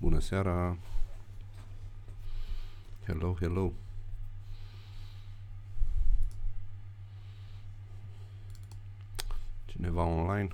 Bună seara! Hello, hello! Cineva online?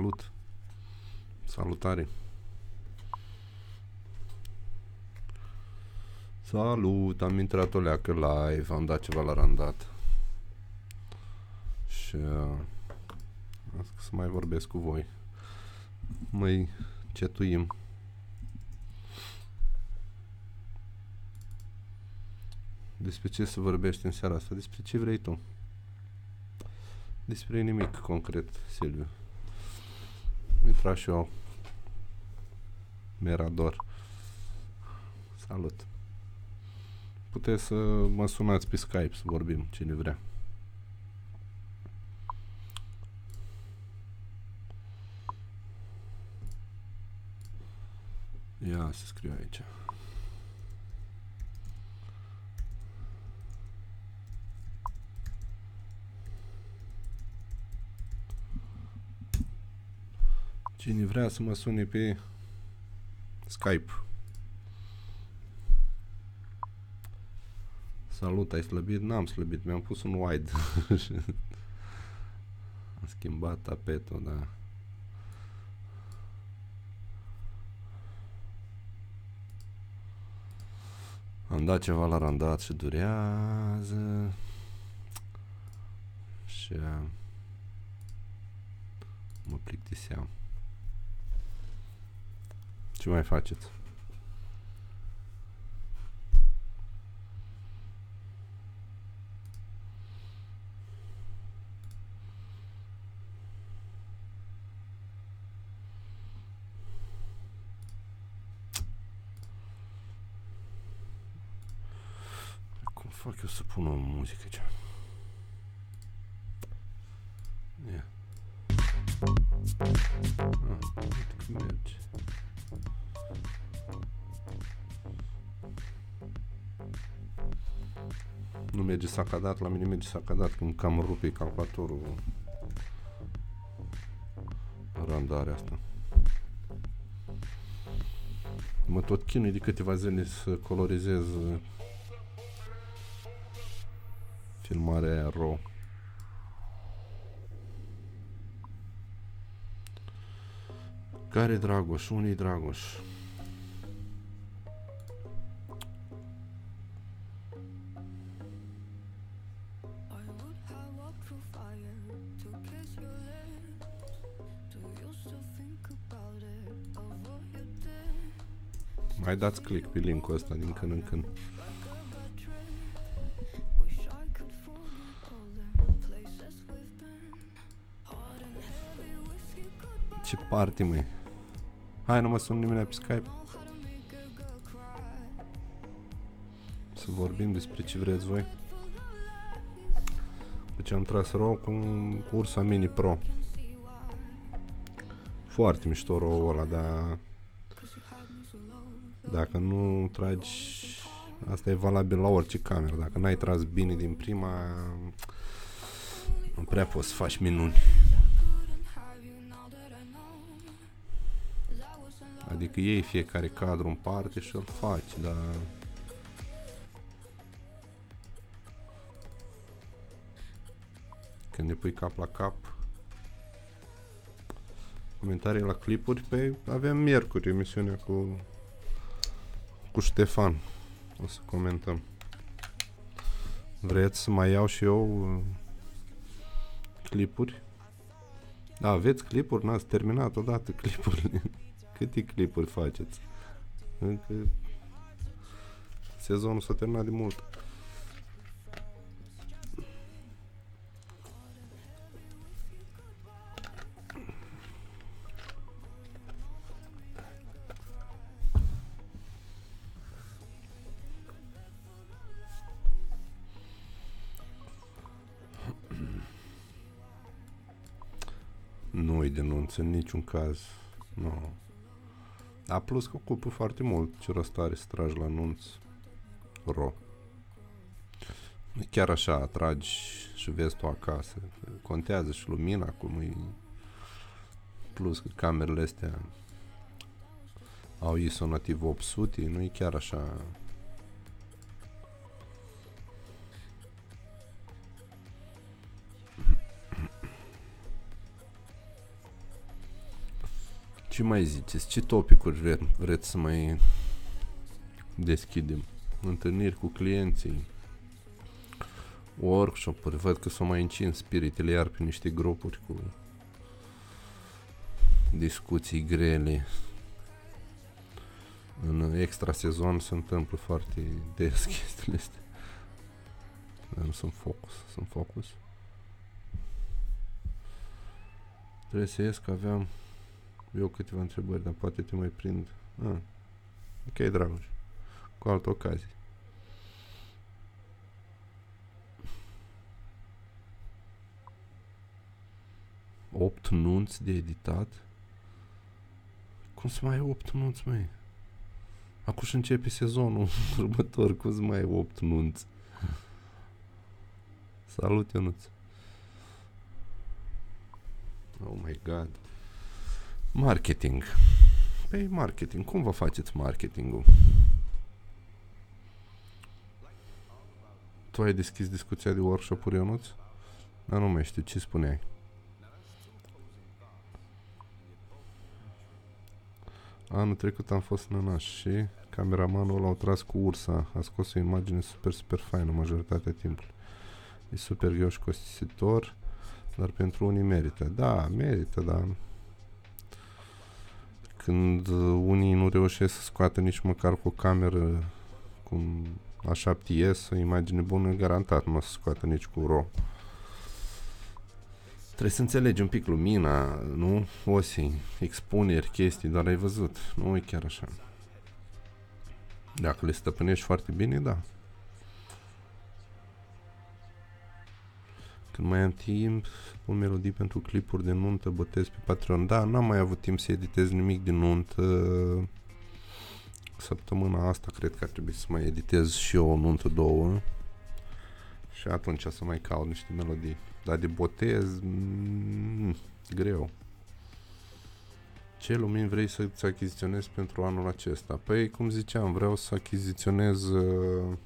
Salut! Salutare! Salut! Am intrat o leacă live, am dat ceva la randat. Și uh, să mai vorbesc cu voi. Mai cetuim. Despre ce să vorbești în seara asta? Despre ce vrei tu? Despre nimic concret, Silviu. Intra și eu. Merador. Salut. Puteți să mă sunați pe Skype să vorbim, cine vrea. Ia să scriu aici. Cine vrea să mă sune pe Skype. Salut, ai slăbit? N-am slăbit, mi-am pus un wide. Am schimbat tapetul, da. Am dat ceva la randat și durează. Și uh, mă plictiseam. Ce mai faceți? Cum fac eu să pun o muzică aici? Nu merge sacadat, la mine merge sacadat când cam rupe calculatorul randarea asta. Mă tot chinui de câteva zile să colorizez filmarea aia RAW. Care Dragoș? Unii Dragoș? Dați click pe linkul ăsta din când în când. Like a bad trip. Wish I could forget all the places we've been. Hot and heavy whiskey goodbye. Ce party, măi. Hai, nu mă sun nimeni pe Skype. Know how to make a girl cry. Să vorbim despre ce vreți voi. Deci am tras RAW cu un Ursa Mini Pro. Foarte mișto RAW ăla, dar dacă nu tragi asta e valabil la orice cameră. Dacă n-ai tras bine din prima nu prea poți să faci minuni. Adică iei fiecare cadru în parte și îl faci, dar când ne pui cap la cap comentarii la clipuri pe avem miercuri emisiunea cu cu Ștefan. O să comentăm. Vreți să mai iau și eu uh, clipuri? Da, aveți clipuri? N-ați terminat odată clipurile. Câte clipuri faceți? încă sezonul s-a terminat de mult Nu-i denunț în niciun caz. Nu. A plus că ocupă foarte mult ce rost are să tragi la anunț ro. Nu e chiar așa, atragi și vezi tu acasă. Contează și lumina, cum e plus că camerele astea au ISO nativ 800, nu e chiar așa Ce mai ziceți? Ce topicuri vre- vreți să mai deschidem? Întâlniri cu clienții, workshop-uri, văd că s-au mai încins spiritele iar pe niște grupuri cu discuții grele. În extra sezon se întâmplă foarte des chestiile astea. Dar nu sunt focus, sunt focus. Trebuie să ies că aveam eu câteva întrebări, dar poate te mai prind. Ah. Ok, Dragoș. Cu altă ocazie. Opt nunți de editat? Cum să mai ai opt nunți, mai? Acum și începe sezonul următor, cum să mai ai opt nunți? Salut, Ionuț! Oh my god! Marketing. Păi marketing. Cum vă faceți marketingul? Tu ai deschis discuția de workshop-uri, Ionuț? Dar nu mai știu. Ce spuneai? Anul trecut am fost nănaș și cameramanul l-au tras cu ursa. A scos o imagine super, super faină majoritatea timpului. E super greu și costisitor, dar pentru unii merită. Da, merită, dar când unii nu reușesc să scoată nici măcar cu o cameră cum a 7S, o imagine bună, garantat nu o să scoată nici cu RAW. Trebuie să înțelegi un pic lumina, nu? Osi, expuneri, chestii, doar ai văzut. Nu e chiar așa. Dacă le stăpânești foarte bine, da. Când mai am timp, pun melodii pentru clipuri de nuntă, botez pe Patreon. Da, n-am mai avut timp să editez nimic de nuntă. Săptămâna asta cred că ar trebui să mai editez și eu o nuntă două. Și atunci să mai caut niște melodii. Dar de botez, mm, greu. Ce lumini vrei să-ți achiziționezi pentru anul acesta? Păi, cum ziceam, vreau să achiziționez... Uh,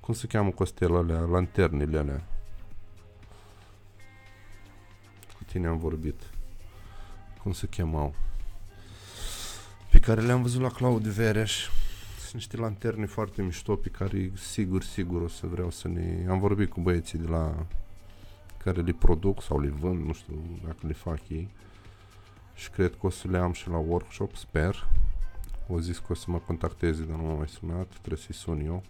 cum se cheamă costelele alea? Lanternele alea. Tine am vorbit. Cum se chemau? Pe care le-am văzut la Claudiu Vereș. Sunt niște lanterne foarte mișto pe care sigur, sigur o să vreau să ne... Am vorbit cu băieții de la care le produc sau le vând, nu știu dacă le fac ei. Și cred că o să le am și la workshop, sper. O zis că o să mă contacteze, dar nu m-a mai sunat, trebuie să-i sun eu.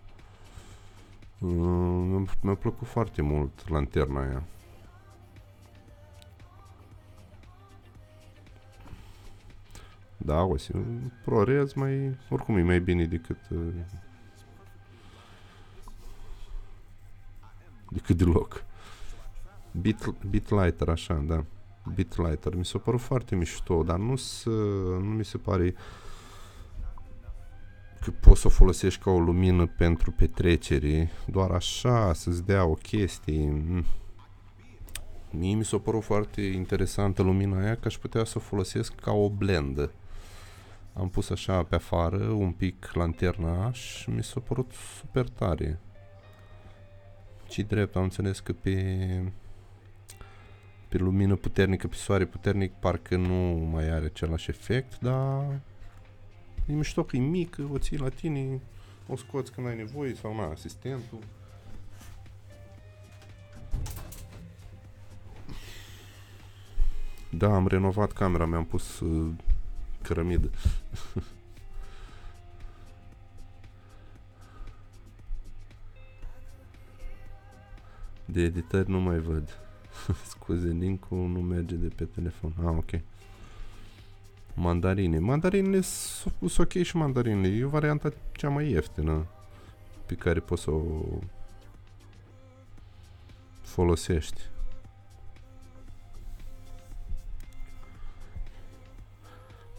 Uh, mi-a plăcut foarte mult lanterna aia. Da, o să ProRes mai, oricum e mai bine decât uh, decât deloc. Bit, Bitlighter, așa, da. Bitlighter. Mi s-a părut foarte mișto, dar nu, nu mi se pare că poți să o folosești ca o lumină pentru petrecere, doar așa, să-ți dea o chestie. Mm. Mie mi s-a părut foarte interesantă lumina aia, că aș putea să o folosesc ca o blendă. Am pus așa pe afară un pic lanterna și mi s-a părut super tare. ci drept, am înțeles că pe pe lumină puternică, pe soare puternic, parcă nu mai are același efect, dar e mișto că e mică, o ții la tine, o scoți când ai nevoie sau na, asistentul. Da, am renovat camera, mi-am pus uh, cărămidă. De editări nu mai văd. Scuze, link nu merge de pe telefon. Ah, ok. Mandarine. Mandarinele sunt ok și mandarinele. E varianta cea mai ieftină pe care poți să o folosești.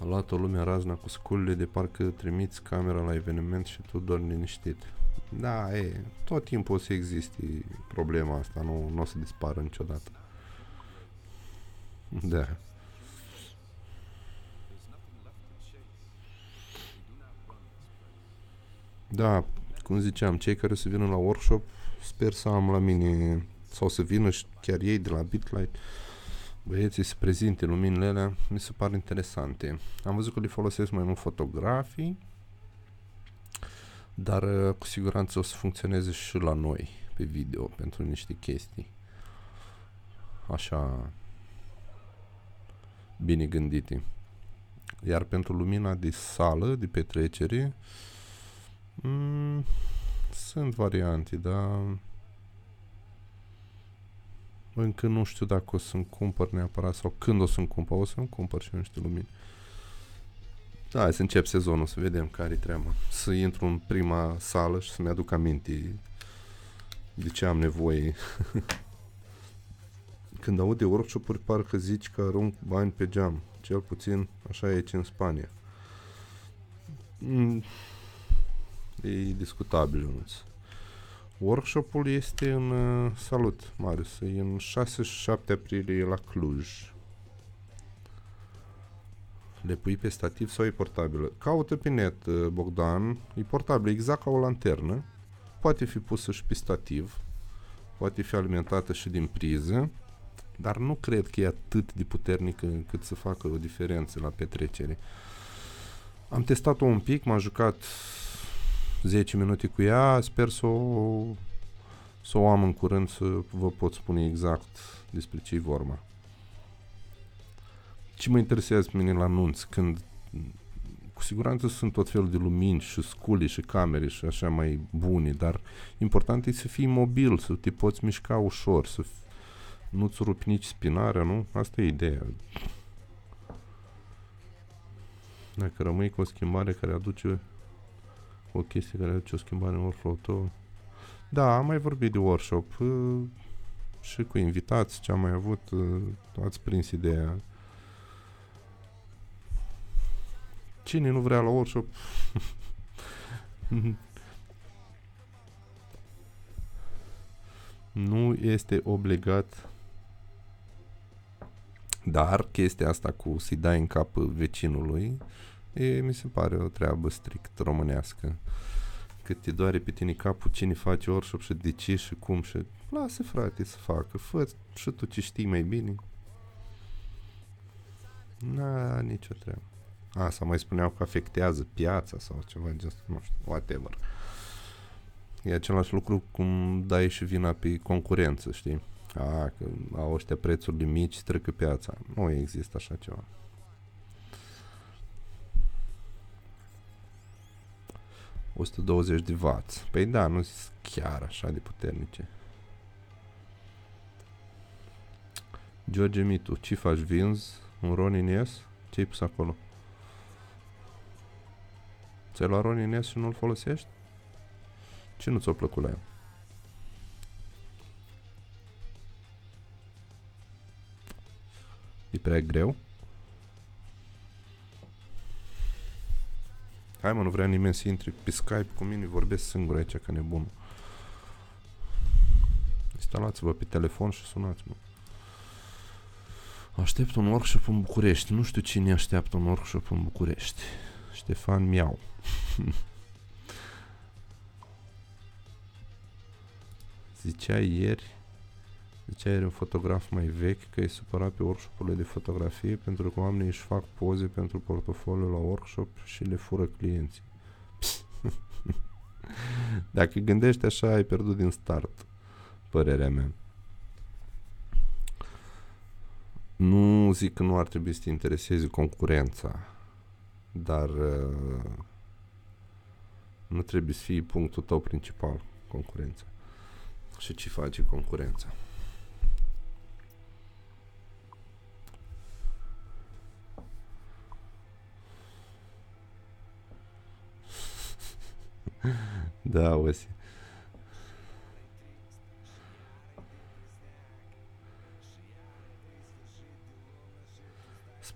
A luat o lumea razna cu sculile de parcă trimiți camera la eveniment și tu doar liniștit. Da, e, tot timpul o să existe problema asta, nu, nu o să dispară niciodată. Da. Da, cum ziceam, cei care o să vină la workshop, sper să am la mine, sau să vină și chiar ei de la Bitlight, băieții să prezinte luminile alea, mi se par interesante. Am văzut că le folosesc mai mult fotografii, dar uh, cu siguranță o să funcționeze și la noi pe video pentru niște chestii așa bine gândite. Iar pentru lumina de sală, de petrecere, mm, sunt variante, dar încă nu știu dacă o să-mi cumpăr neapărat sau când o să-mi cumpăr, o să-mi cumpăr și niște lumini. Da, hai să încep sezonul, să vedem care-i treaba. Să intru în prima sală și să-mi aduc aminte de ce am nevoie. Când aud de workshop-uri, parcă zici că arunc bani pe geam. Cel puțin așa e aici în Spania. Mm, e discutabil, Ionuț. Workshopul este în uh, Salut, Marius, e în 6-7 aprilie la Cluj. Le pui pe stativ sau e portabilă? Caută pe net, uh, Bogdan. E portabil exact ca o lanternă. Poate fi pusă și pe stativ. Poate fi alimentată și din priză. Dar nu cred că e atât de puternică încât să facă o diferență la petrecere. Am testat-o un pic, m-am jucat 10 minute cu ea, sper să o, să o am în curând să vă pot spune exact despre ce e vorba. Ce mă interesează pe mine la anunț, când cu siguranță sunt tot felul de lumini și sculi și camere și așa mai bune, dar important e să fii mobil, să te poți mișca ușor, să nu-ți rupi nici spinarea, nu? Asta e ideea. Dacă rămâi cu o schimbare care aduce o chestie care aduce o schimbare în workflow tău. Da, am mai vorbit de workshop uh, și cu invitați ce am mai avut, uh, ați prins ideea. Cine nu vrea la workshop? nu este obligat dar chestia asta cu să-i dai în cap vecinului e, mi se pare o treabă strict românească. Cât te doare pe tine capul cine face workshop și de ce și cum și lasă frate să facă, fă și tu ce știi mai bine. Na, nicio treabă. A, sau mai spuneau că afectează piața sau ceva de asta, nu știu, whatever. E același lucru cum dai și vina pe concurență, știi? A, că au ăștia prețuri mici, trec piața. Nu există așa ceva. ...120 de W. Păi da, nu sunt chiar așa de puternice. George Mitu, ce faci? Vinzi un Ronin S? Ce-ai pus acolo? Ți-ai luat Ronin S și nu-l folosești? Ce nu ți-a plăcut la el? E prea greu? Hai mă, nu vrea nimeni să intri pe Skype cu mine, vorbesc singur aici ca nebun. Instalați-vă pe telefon și sunați-mă. Aștept un workshop în București. Nu știu cine așteaptă un workshop în București. Ștefan Miau. Zicea ieri Zicea ieri un fotograf mai vechi că e supărat pe workshopurile de fotografie pentru că oamenii își fac poze pentru portofoliu la workshop și le fură clienții. Dacă gândești așa, ai pierdut din start, părerea mea. Nu zic că nu ar trebui să te intereseze concurența, dar uh, nu trebuie să fie punctul tău principal, concurența. Și ce face concurența? da, Osi.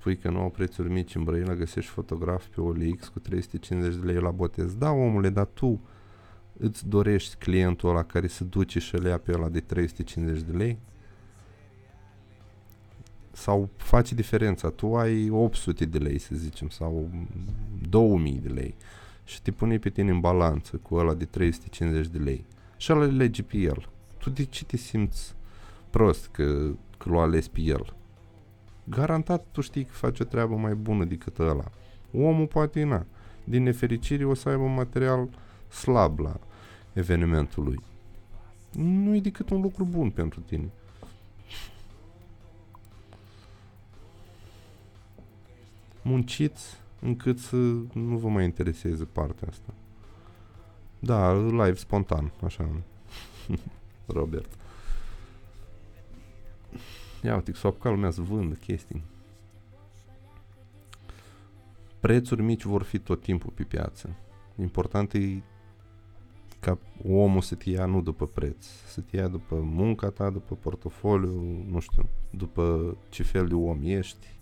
spui că nu au prețuri mici în Brăila, găsești fotograf pe OLX cu 350 de lei la botez. Da, omule, dar tu îți dorești clientul ăla care se duce și îl ia pe ăla de 350 de lei? Sau faci diferența. Tu ai 800 de lei, să zicem, sau 2000 de lei și te pune pe tine în balanță cu ăla de 350 de lei și ăla legi pe el. Tu de ce te simți prost că, că l-a ales pe el? Garantat tu știi că face o treabă mai bună decât ăla. Omul poate na. Din nefericire o să aibă un material slab la evenimentul lui. Nu e decât un lucru bun pentru tine. Munciți încât să nu vă mai intereseze partea asta. Da, live spontan, așa. Robert. Ia uite, s-o apucat lumea să vândă chestii. Prețuri mici vor fi tot timpul pe piață. Important e ca omul să te ia nu după preț, să te ia după munca ta, după portofoliu, nu știu, după ce fel de om ești.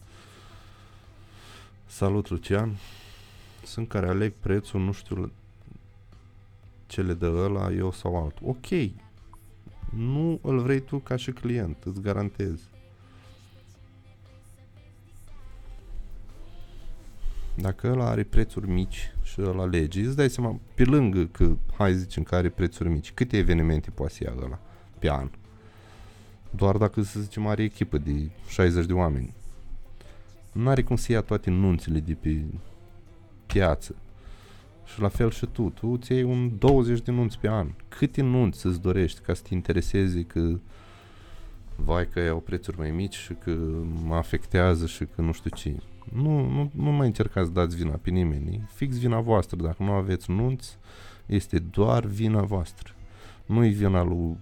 Salut, Lucian! Sunt care aleg prețul, nu știu ce le dă ăla, eu sau altul. Ok, nu îl vrei tu ca și client, îți garantez. Dacă ăla are prețuri mici și îl alegi, îți dai seama, pe lângă că, hai zicem că are prețuri mici, câte evenimente poate să ia ăla pe an? Doar dacă, să zicem, are echipă de 60 de oameni. Nu are cum să ia toate nunțile de pe piață. Și la fel și tu. Tu ți iei un 20 de nunți pe an. Câte nunți îți dorești ca să te intereseze că vai că au prețuri mai mici și că mă afectează și că nu știu ce. Nu, nu, nu mai încercați să dați vina pe nimeni. E fix vina voastră. Dacă nu aveți nunți, este doar vina voastră. Nu e vina lui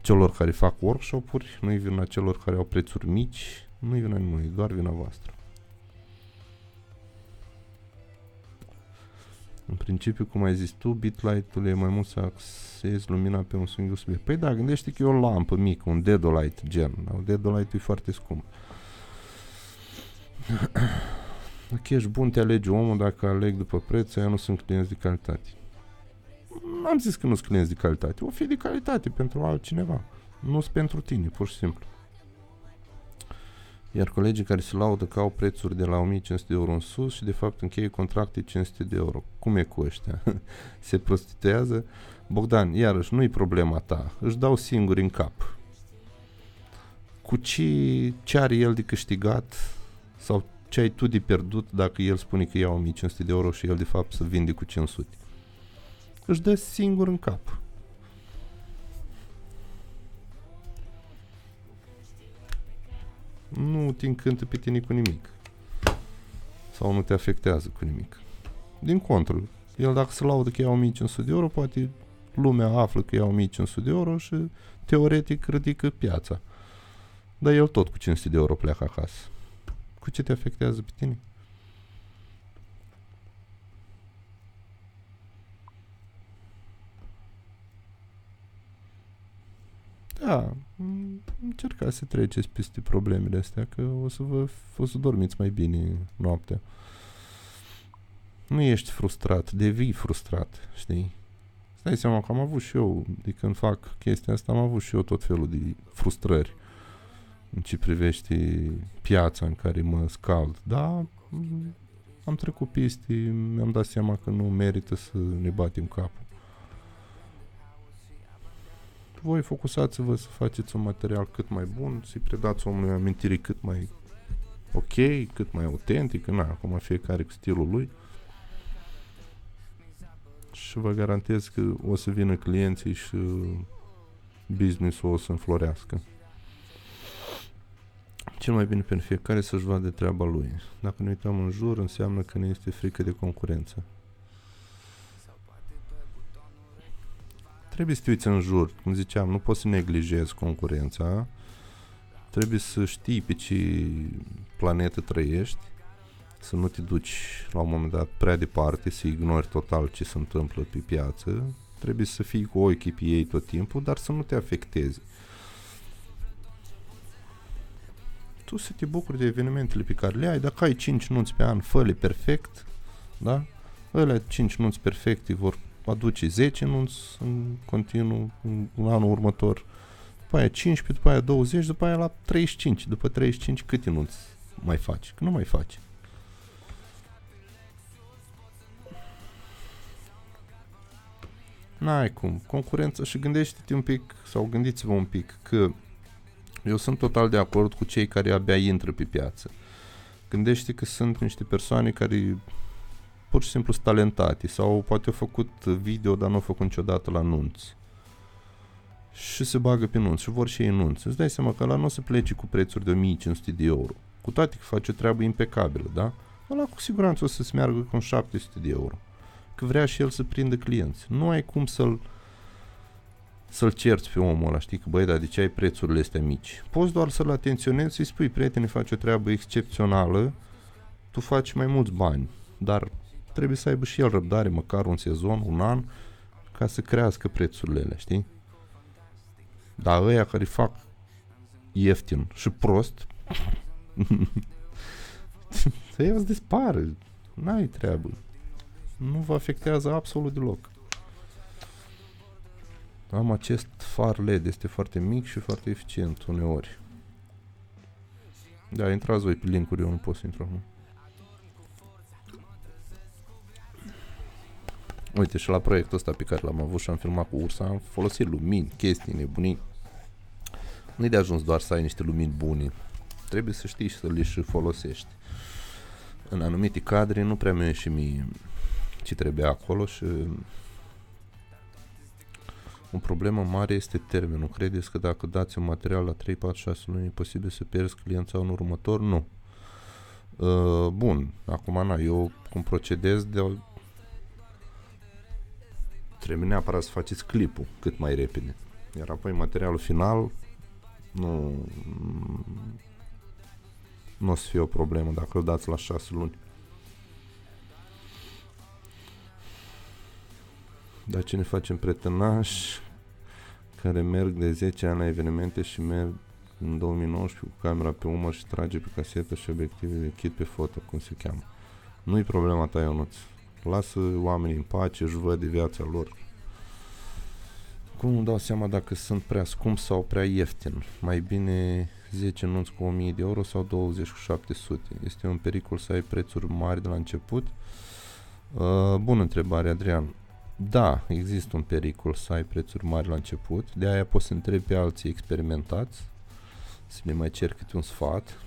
celor care fac workshop-uri, nu e vina celor care au prețuri mici, nu e vina nimănui, e doar vina voastră. În principiu, cum ai zis tu, bitlight-ul e mai mult să axezi lumina pe un singur subiect. Păi da, gândește că e o lampă mică, un deadlight gen. Un deadlight e foarte scump. Dacă ești bun, te alegi omul, dacă aleg după preț, aia nu sunt clienți de calitate. N-am zis că nu sunt clienți de calitate. O fi de calitate pentru altcineva. Nu sunt pentru tine, pur și simplu. Iar colegii care se laudă că au prețuri de la 1500 de euro în sus și de fapt încheie contracte 500 de euro. Cum e cu ăștia? se prostituează? Bogdan, iarăși, nu-i problema ta. Își dau singuri în cap. Cu ce, ce are el de câștigat sau ce ai tu de pierdut dacă el spune că ia 1500 de euro și el de fapt să vinde cu 500? Își dă singur în cap. Nu te încântă pe tine cu nimic. Sau nu te afectează cu nimic. Din contră, el dacă se laudă că ia 1500 de euro, poate lumea află că ia 1500 de euro și teoretic ridică piața. Dar el tot cu 500 de euro pleacă acasă. Cu ce te afectează pe tine? Da, încercați să treceți peste problemele astea, că o să vă o să dormiți mai bine noaptea. Nu ești frustrat, devii frustrat, știi? Stai seama că am avut și eu, de când fac chestia asta, am avut și eu tot felul de frustrări în ce privește piața în care mă scald. Da, am trecut piste, mi-am dat seama că nu merită să ne batem capul voi focusați-vă să faceți un material cât mai bun, să-i predați omului amintiri cât mai ok, cât mai autentic, na, acum fiecare cu stilul lui. Și vă garantez că o să vină clienții și business-ul o să înflorească. Cel mai bine pentru fiecare să-și vadă treaba lui. Dacă ne uităm în jur, înseamnă că ne este frică de concurență. Trebuie să te uiți în jur. Cum ziceam, nu poți să neglijezi concurența. Trebuie să știi pe ce planetă trăiești, să nu te duci la un moment dat prea departe, să ignori total ce se întâmplă pe piață. Trebuie să fii cu ochii pe ei tot timpul, dar să nu te afectezi. tu să te bucuri de evenimentele pe care le ai, dacă ai 5 nunți pe an, fă perfect, da? Ălea 5 nunți perfecte vor aduce 10 nunți în continuu în anul următor, după aia 15, după aia 20, după aia la 35, după 35 câte nunți mai faci? Că nu mai faci. N-ai cum. Concurența și gândește-te un pic, sau gândiți-vă un pic, că eu sunt total de acord cu cei care abia intră pe piață. Gândește că sunt niște persoane care pur și simplu sunt talentate sau poate au făcut video, dar nu au făcut niciodată la nunți. Și se bagă pe nunți și vor și ei nunți. Îți dai seama că la nu o să plece cu prețuri de 1500 de euro. Cu toate că face o treabă impecabilă, da? Ăla cu siguranță o să-ți meargă cu 700 de euro că vrea și el să prindă clienți. Nu ai cum să-l să-l cerți pe omul ăla, știi, că băi, dar de ce ai prețurile astea mici? Poți doar să-l atenționezi, să-i spui, prietene, faci o treabă excepțională, tu faci mai mulți bani, dar trebuie să aibă și el răbdare, măcar un sezon, un an, ca să crească prețurile alea, știi? Dar ăia care fac ieftin și prost, să iau dispare, n-ai treabă nu vă afectează absolut deloc. Am acest far LED, este foarte mic și foarte eficient uneori. Da, intrați voi pe linkuri, eu nu pot să intru acum. Uite, și la proiectul ăsta pe care l-am avut și am filmat cu Ursa, am folosit lumini, chestii nebunii. Nu-i de ajuns doar să ai niște lumini bune. Trebuie să știi și să le și folosești. În anumite cadre nu prea mi și mie ce trebuie acolo și o problemă mare este termenul. Credeți că dacă dați un material la 3, 4, 6 luni e posibil să pierzi cliența în următor? Nu. Uh, bun, acum na, eu cum procedez de trebuie neapărat să faceți clipul cât mai repede. Iar apoi materialul final nu nu o să fie o problemă dacă îl dați la 6 luni. Dar ce ne facem prietenași care merg de 10 ani la evenimente și merg în 2019 cu camera pe umăr și trage pe casetă și obiective de kit pe foto, cum se cheamă. Nu-i problema ta, Ionuț. Lasă oamenii în pace, își văd de viața lor. Cum îmi dau seama dacă sunt prea scump sau prea ieftin? Mai bine 10 nunți cu 1000 de euro sau 20 cu 700? Este un pericol să ai prețuri mari de la început? Uh, bună întrebare, Adrian. Da, există un pericol să ai prețuri mari la început, de aia poți să întrebi pe alții experimentați, să le mai cer câte un sfat,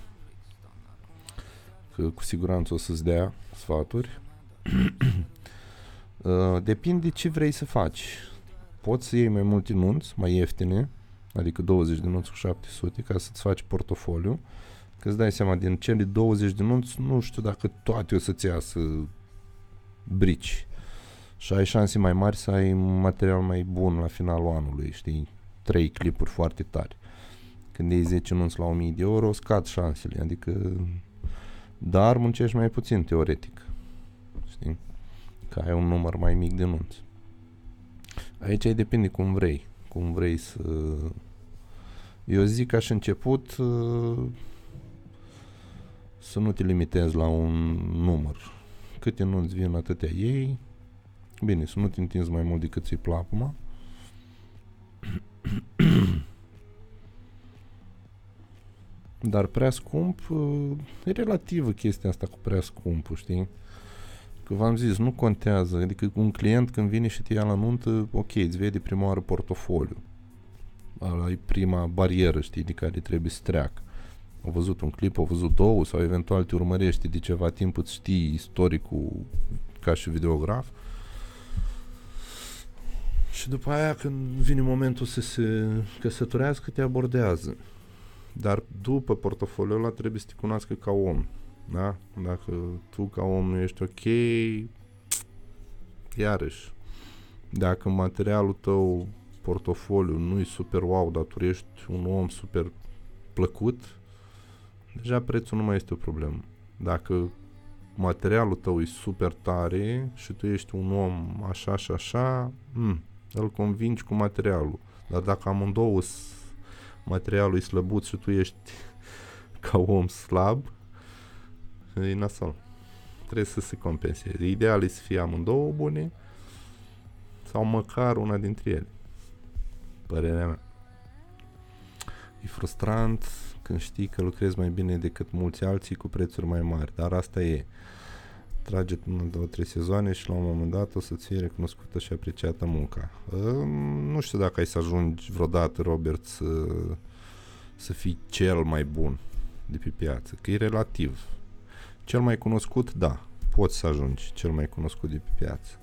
că cu siguranță o să-ți dea sfaturi. Uh, depinde ce vrei să faci. Poți să iei mai multe nunți, mai ieftine, adică 20 de nunți cu 700, ca să-ți faci portofoliu, că îți dai seama, din cele 20 de nunți, nu știu dacă toate o să-ți iasă brici și ai șanse mai mari să ai material mai bun la finalul anului, știi? Trei clipuri foarte tari. Când iei 10 nunți la 1000 de euro, scad șansele, adică dar muncești mai puțin teoretic. Știi? Că ai un număr mai mic de nunți. Aici depinde cum vrei. Cum vrei să... Eu zic ca și început să nu te limitezi la un număr. Câte nunți vin, atâtea ei, Bine, să nu te întinzi mai mult decât ți-i plac acum. Dar prea scump, e relativă chestia asta cu prea scump, știi? Că v-am zis, nu contează. Adică un client când vine și te ia la nuntă, ok, îți vede prima oară portofoliu. Ala e prima barieră, știi, de care trebuie să treacă. Au văzut un clip, au văzut două sau eventual te urmărește de ceva timp, îți știi istoricul ca și videograf. Și după aia, când vine momentul să se căsătorească, te abordează. Dar după portofoliul ăla trebuie să te cunoască ca om. Da? Dacă tu ca om nu ești ok, iarăși, dacă materialul tău, portofoliu, nu e super wow, dar tu ești un om super plăcut, deja prețul nu mai este o problemă. Dacă materialul tău e super tare și tu ești un om așa și așa, hmm, îl convingi cu materialul. Dar dacă amândouă materialul e slăbuț și tu ești ca om slab, e nasol. Trebuie să se compenseze. Ideal e să fie amândouă bune sau măcar una dintre ele. Părerea mea. E frustrant când știi că lucrezi mai bine decât mulți alții cu prețuri mai mari, dar asta e. Trage până două, trei sezoane și la un moment dat o să-ți fie recunoscută și apreciată munca. Uh, nu știu dacă ai să ajungi vreodată, Robert, să, să fii cel mai bun de pe piață, că e relativ. Cel mai cunoscut, da, poți să ajungi cel mai cunoscut de pe piață.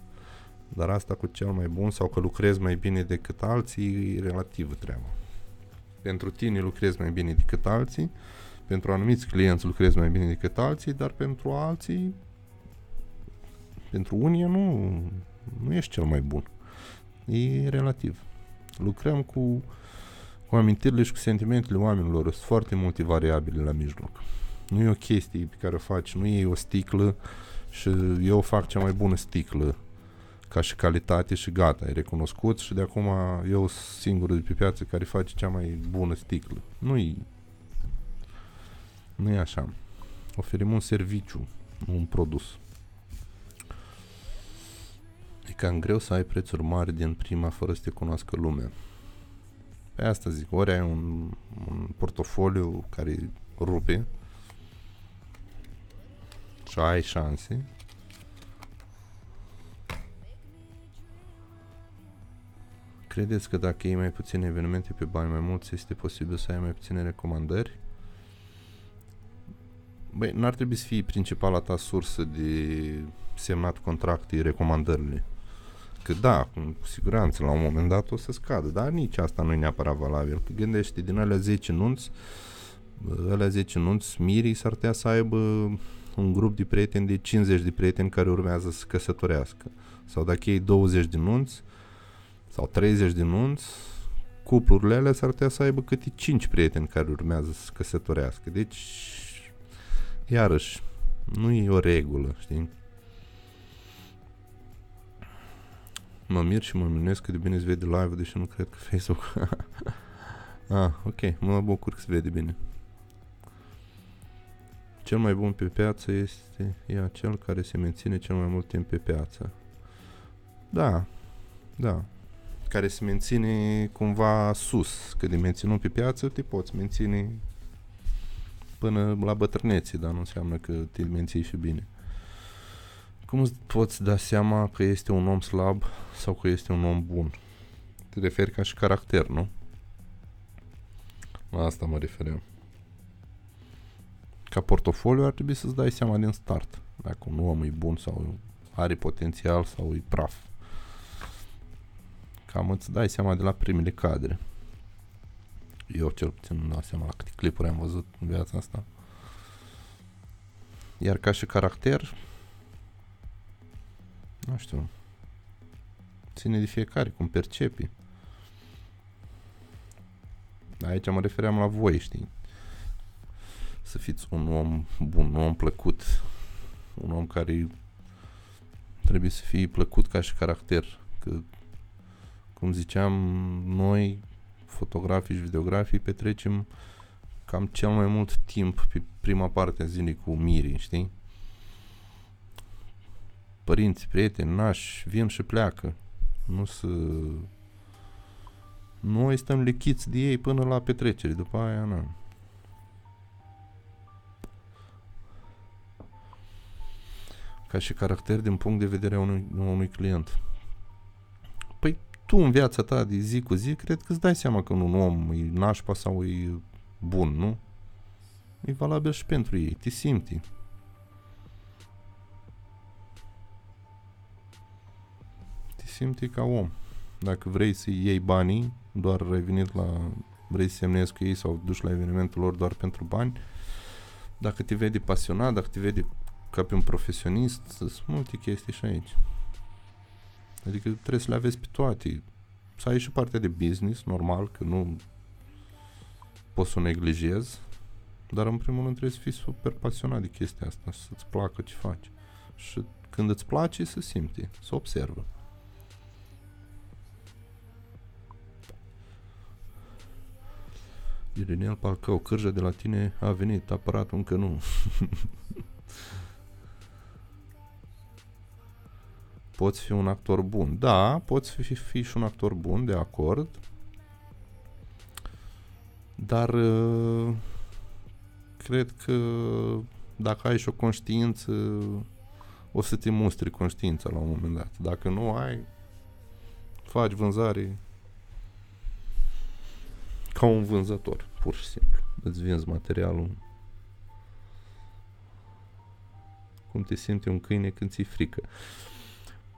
Dar asta cu cel mai bun sau că lucrezi mai bine decât alții e relativă treaba. Pentru tine lucrezi mai bine decât alții, pentru anumiți clienți lucrezi mai bine decât alții, dar pentru alții, pentru unii nu, nu ești cel mai bun. E relativ. Lucrăm cu, cu amintirile și cu sentimentele oamenilor. Sunt foarte multe variabile la mijloc. Nu e o chestie pe care o faci, nu e o sticlă și eu fac cea mai bună sticlă ca și calitate și gata, e recunoscut și de acum eu sunt singurul de pe piață care face cea mai bună sticlă. nu e nu e așa. Oferim un serviciu, nu un produs. E cam greu să ai prețuri mari din prima fără să te cunoască lumea. Pe asta zic, ori ai un, un portofoliu care rupe și ai șanse, Credeți că dacă iei mai puține evenimente pe bani mai mulți, este posibil să ai mai puține recomandări? Băi, n-ar trebui să fie principala ta sursă de semnat contracte recomandările. Că da, cu siguranță, la un moment dat o să scadă, dar nici asta nu e neapărat valabil. Că gândește, din alea 10 nunți, alea 10 nunți, mirii s-ar putea să aibă un grup de prieteni de 50 de prieteni care urmează să căsătorească. Sau dacă ei 20 de nunți, sau 30 de nunți, cuplurile alea s-ar putea să aibă câte 5 prieteni care urmează să se căsătorească. Deci, iarăși, nu e o regulă, știi? Mă mir și mă minunesc că de bine se vede live, deși nu cred că Facebook... ah, ok, mă bucur că se vede bine. Cel mai bun pe piață este e acel care se menține cel mai mult timp pe piață. Da, da, care se menține cumva sus, că de menținut pe piață te poți menține până la bătrânețe, dar nu înseamnă că te menții și bine. Cum îți poți da seama că este un om slab sau că este un om bun? Te referi ca și caracter, nu? La asta mă refeream. Ca portofoliu ar trebui să-ți dai seama din start dacă un om e bun sau are potențial sau e praf. Cam îți dai seama de la primele cadre. Eu cel puțin nu dau seama la câte clipuri am văzut în viața asta. Iar ca și caracter, nu știu, ține de fiecare, cum percepi. Aici mă refeream la voi, știi? Să fiți un om bun, un om plăcut, un om care trebuie să fie plăcut ca și caracter, că cum ziceam, noi, fotografii și videografii, petrecem cam cel mai mult timp pe prima parte a zilei cu mirii, știi? Părinți, prieteni, nași, vin și pleacă. Nu să... Noi stăm lichiți de ei până la petrecere, după aia, nu. Ca și caracter din punct de vedere a unui, unui client tu în viața ta de zi cu zi, cred că îți dai seama că un om e nașpa sau e bun, nu? E valabil și pentru ei, te simți. Te simți ca om. Dacă vrei să iei banii, doar ai venit la... vrei să semnezi cu ei sau duci la evenimentul lor doar pentru bani, dacă te vede pasionat, dacă te vede ca pe un profesionist, sunt multe chestii și aici. Adică trebuie să le aveți pe toate. Să ai și partea de business, normal, că nu poți să o neglijezi, dar în primul rând trebuie să fii super pasionat de chestia asta, să-ți placă ce faci. Și când îți place, să simți, să observă. Irinel Palcău, cârja de la tine a venit, aparatul încă nu. poți fi un actor bun. Da, poți fi, fi și un actor bun, de acord. Dar uh, cred că dacă ai și o conștiință, o să te mustri conștiința la un moment dat. Dacă nu ai, faci vânzare ca un vânzător, pur și simplu. Îți vinzi materialul. Cum te simte un câine când ți-e frică.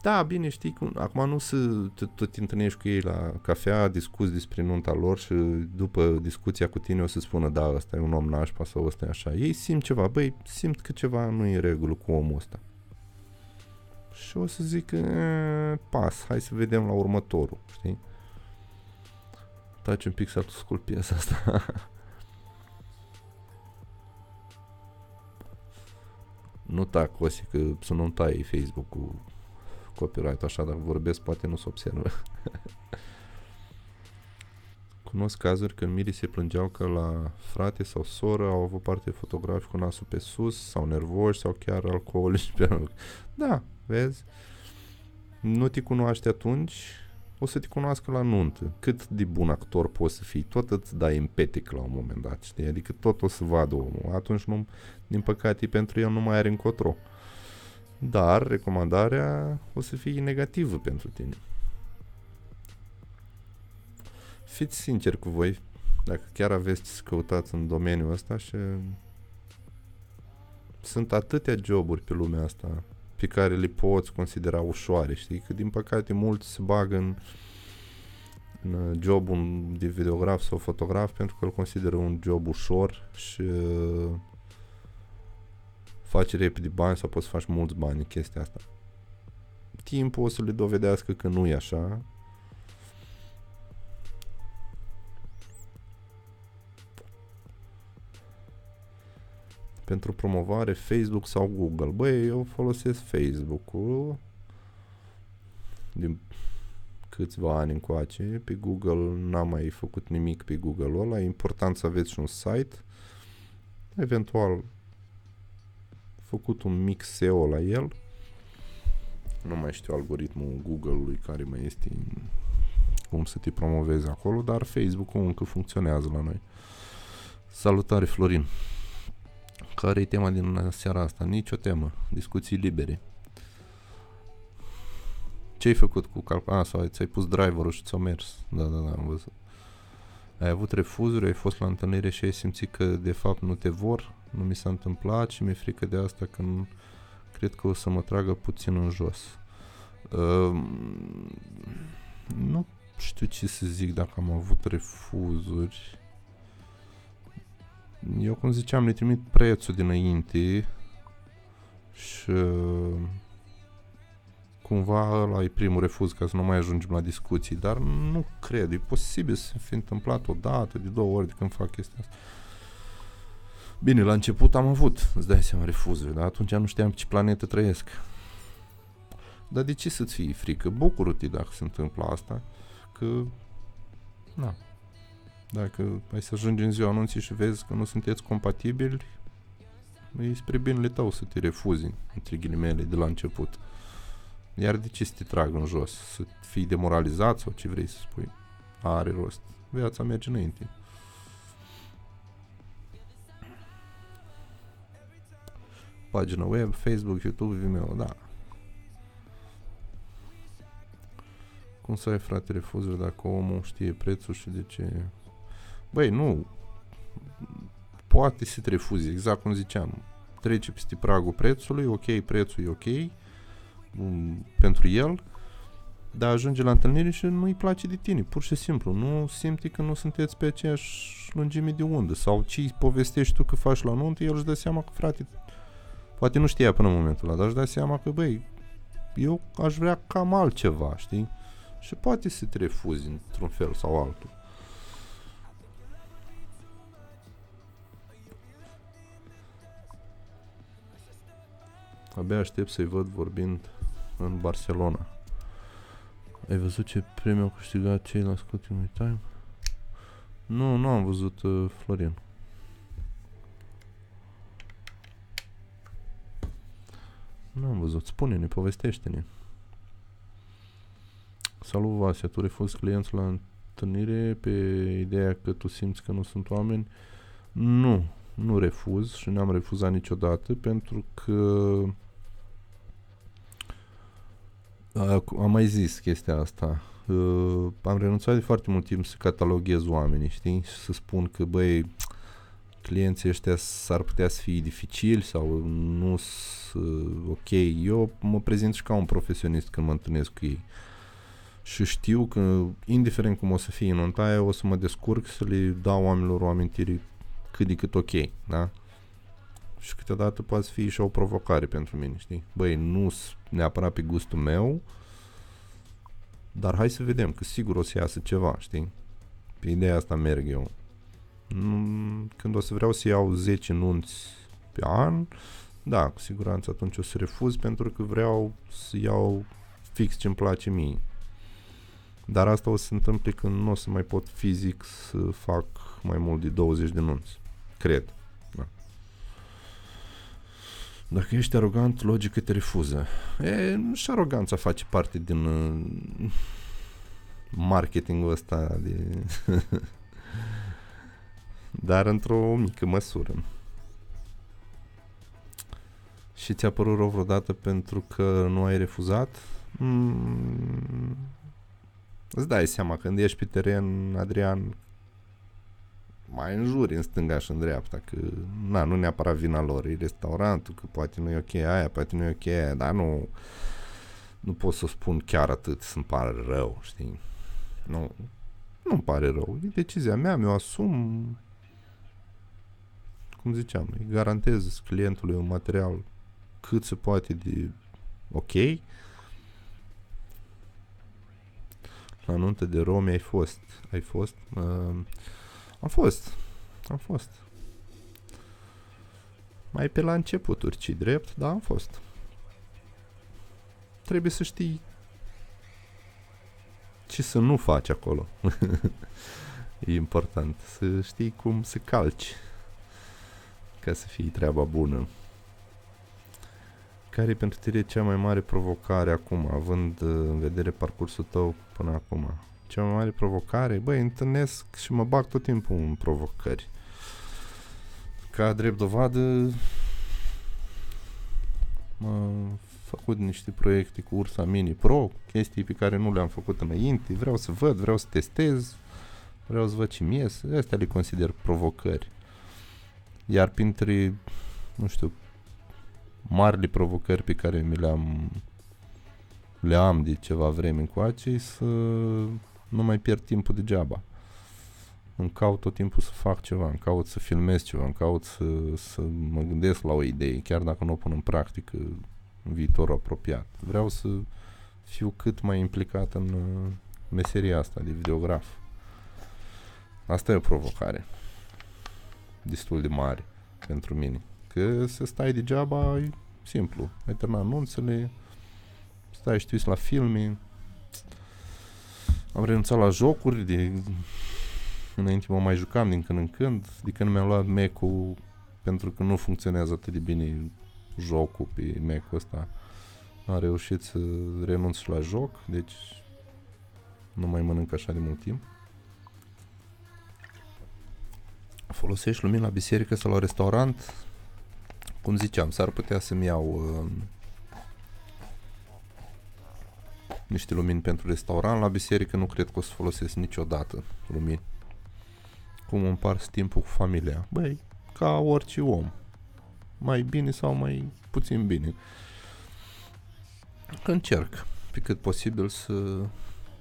Da, bine, știi cum, acum nu să te, tot te întâlnești cu ei la cafea, discuți despre nunta lor și după discuția cu tine o să spună, da, ăsta e un om nașpa sau ăsta e așa. Ei simt ceva, băi, simt că ceva nu e în regulă cu omul ăsta. Și o să zic, e, pas, hai să vedem la următorul, știi? Taci un pic să ascult piesa asta. nu tac, Osi, că să nu tai Facebook-ul copyright așa, dar vorbesc, poate nu se observă. Cunosc cazuri când mirii se plângeau că la frate sau soră au avut parte fotografi cu nasul pe sus sau nervoși sau chiar alcoolici pe loc. Da, vezi? Nu te cunoaște atunci, o să te cunoască la nuntă. Cât de bun actor poți să fii, tot îți dai empetic la un moment dat, știi? Adică tot o să vadă omul. Atunci, nu, din păcate, pentru el nu mai are încotro. Dar recomandarea o să fie negativă pentru tine. Fiți sinceri cu voi, dacă chiar aveți ce să căutați în domeniul ăsta și sunt atâtea joburi pe lumea asta pe care le poți considera ușoare, știi? Că din păcate mulți se bagă în, în jobul de videograf sau fotograf pentru că îl consideră un job ușor și faci repede bani sau poți să faci mulți bani în chestia asta. Timpul o să le dovedească că nu e așa. Pentru promovare Facebook sau Google. Băi, eu folosesc Facebook-ul din câțiva ani încoace. Pe Google n-am mai făcut nimic pe Google-ul ăla. E important să aveți și un site. Eventual făcut un mic SEO la el. Nu mai știu algoritmul Google-ului care mai este cum să te promovezi acolo, dar Facebook-ul încă funcționează la noi. Salutare Florin! Care e tema din seara asta? Nici o temă. Discuții libere. Ce ai făcut cu calcul? Ah, sau ți-ai pus driverul și ți-a mers. Da, da, da, am văzut. Ai avut refuzuri, ai fost la întâlnire și ai simțit că de fapt nu te vor? Nu mi s-a întâmplat și mi-e frică de asta că nu, cred că o să mă tragă puțin în jos. Uh, nu știu ce să zic dacă am avut refuzuri. Eu, cum ziceam, le trimit prețul dinainte și uh, cumva ăla e primul refuz ca să nu mai ajungem la discuții, dar nu cred, e posibil să fi întâmplat o dată, de două ori de când fac chestia asta. Bine, la început am avut, îți dai seama, refuzuri, dar atunci nu știam pe ce planetă trăiesc. Dar de ce să-ți fie frică? Bucură-te dacă se întâmplă asta, că, na, dacă ai să ajungi în ziua anunții și vezi că nu sunteți compatibili, e spre binele tău să te refuzi, între ghilimele, de la început. Iar de ce să te trag în jos? Să fii demoralizat sau ce vrei să spui? Are rost. Viața merge înainte. Pagina web, Facebook, YouTube, Vimeo, da. Cum să ai, frate, refuzuri dacă omul știe prețul și de ce... Băi, nu. Poate să te refuzi, exact cum ziceam. Trece peste pragul prețului, ok, prețul e ok um, pentru el, dar ajunge la întâlnire și nu-i place de tine, pur și simplu. Nu simte că nu sunteți pe aceeași lungime de undă. Sau ce îi povestești tu că faci la nuntă, el își dă seama că, frate, Poate nu știa până în momentul ăla, dar își dai seama că, băi, eu aș vrea cam altceva, știi? Și poate să te refuzi într-un fel sau altul. Abia aștept să-i văd vorbind în Barcelona. Ai văzut ce premiu au câștigat cei la Ultimate Time? Nu, nu am văzut uh, Florin. Nu am văzut. Spune-ne, povestește-ne. Salut, Vasea. Tu refuzi clienți la întâlnire pe ideea că tu simți că nu sunt oameni? Nu, nu refuz și n-am refuzat niciodată pentru că am mai zis chestia asta. Uh, am renunțat de foarte mult timp să cataloghez oamenii, știi? Și să spun că, băi, clienții ăștia s-ar putea să fie dificili sau nu sunt ok. Eu mă prezint și ca un profesionist când mă întâlnesc cu ei. Și știu că, indiferent cum o să fie în ontaia, o să mă descurc să le dau oamenilor o amintire cât de cât ok, da? Și câteodată poate fi și o provocare pentru mine, știi? Băi, nu neapărat pe gustul meu, dar hai să vedem, că sigur o să iasă ceva, știi? Pe ideea asta merg eu. Când o să vreau să iau 10 nunți pe an, da, cu siguranță atunci o să refuz pentru că vreau să iau fix ce-mi place mie. Dar asta o să se întâmple când nu o să mai pot fizic să fac mai mult de 20 de nunți. Cred. Da. Dacă ești arogant, logică te refuză. E, și aroganța face parte din uh, marketingul ăsta de... Dar într-o mică măsură. Și ți-a părut rău vreodată pentru că nu ai refuzat? Mm, îți dai seama, când ești pe teren, Adrian, mai în jur, în stânga și în dreapta, că na, nu neapărat vina lor, e restaurantul, că poate nu e ok aia, poate nu e ok aia, dar nu, nu pot să spun chiar atât să-mi pare rău, știi? Nu, nu-mi pare rău, e decizia mea, mi-o asum, cum ziceam, îi garantez clientului un material cât se poate de ok. La nuntă de Rome ai fost, ai fost, uh, am fost. Am fost. Mai pe la începuturi, ci drept, dar am fost. Trebuie să știi ce să nu faci acolo. e important. Să știi cum să calci ca să fie treaba bună. Care e pentru tine cea mai mare provocare acum, având în vedere parcursul tău până acum? cea mai mare provocare, băi, întâlnesc și mă bag tot timpul în provocări. Ca drept dovadă, am făcut niște proiecte cu Ursa Mini Pro, chestii pe care nu le-am făcut înainte, vreau să văd, vreau să testez, vreau să văd ce mi ies, astea le consider provocări. Iar printre, nu știu, marile provocări pe care mi le-am le am de ceva vreme încoace să nu mai pierd timpul degeaba. Îmi caut tot timpul să fac ceva, îmi caut să filmez ceva, îmi caut să, să mă gândesc la o idee, chiar dacă nu o pun în practică în viitorul apropiat. Vreau să fiu cât mai implicat în uh, meseria asta de videograf. Asta e o provocare destul de mare pentru mine. Că să stai degeaba e simplu. Ai terminat anunțele, stai și la filme, am renunțat la jocuri, de... înainte mă mai jucam din când în când, de când mi-am luat mac pentru că nu funcționează atât de bine jocul pe mac ăsta. Am reușit să renunț și la joc, deci nu mai mănânc așa de mult timp. Folosești lumini la biserică sau la restaurant? Cum ziceam, s-ar putea să-mi iau uh, niște lumini pentru restaurant. La biserică nu cred că o să folosesc niciodată lumini. Cum împart timpul cu familia? Băi, ca orice om. Mai bine sau mai puțin bine. Încerc pe cât posibil să...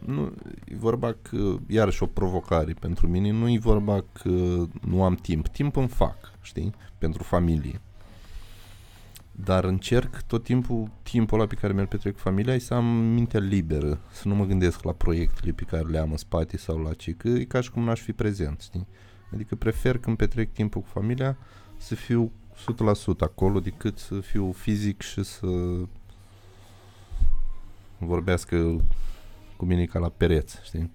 Nu, e vorba că, iarăși o provocare pentru mine, nu e vorba că nu am timp. Timp îmi fac, știi? Pentru familie. Dar încerc tot timpul, timpul ăla pe care mi-l petrec cu familia, să am mintea liberă, să nu mă gândesc la proiectele pe care le am în spate sau la ce, că e ca și cum n-aș fi prezent, știi? Adică prefer când petrec timpul cu familia să fiu 100% acolo decât să fiu fizic și să vorbească cu mine ca la pereți, știi?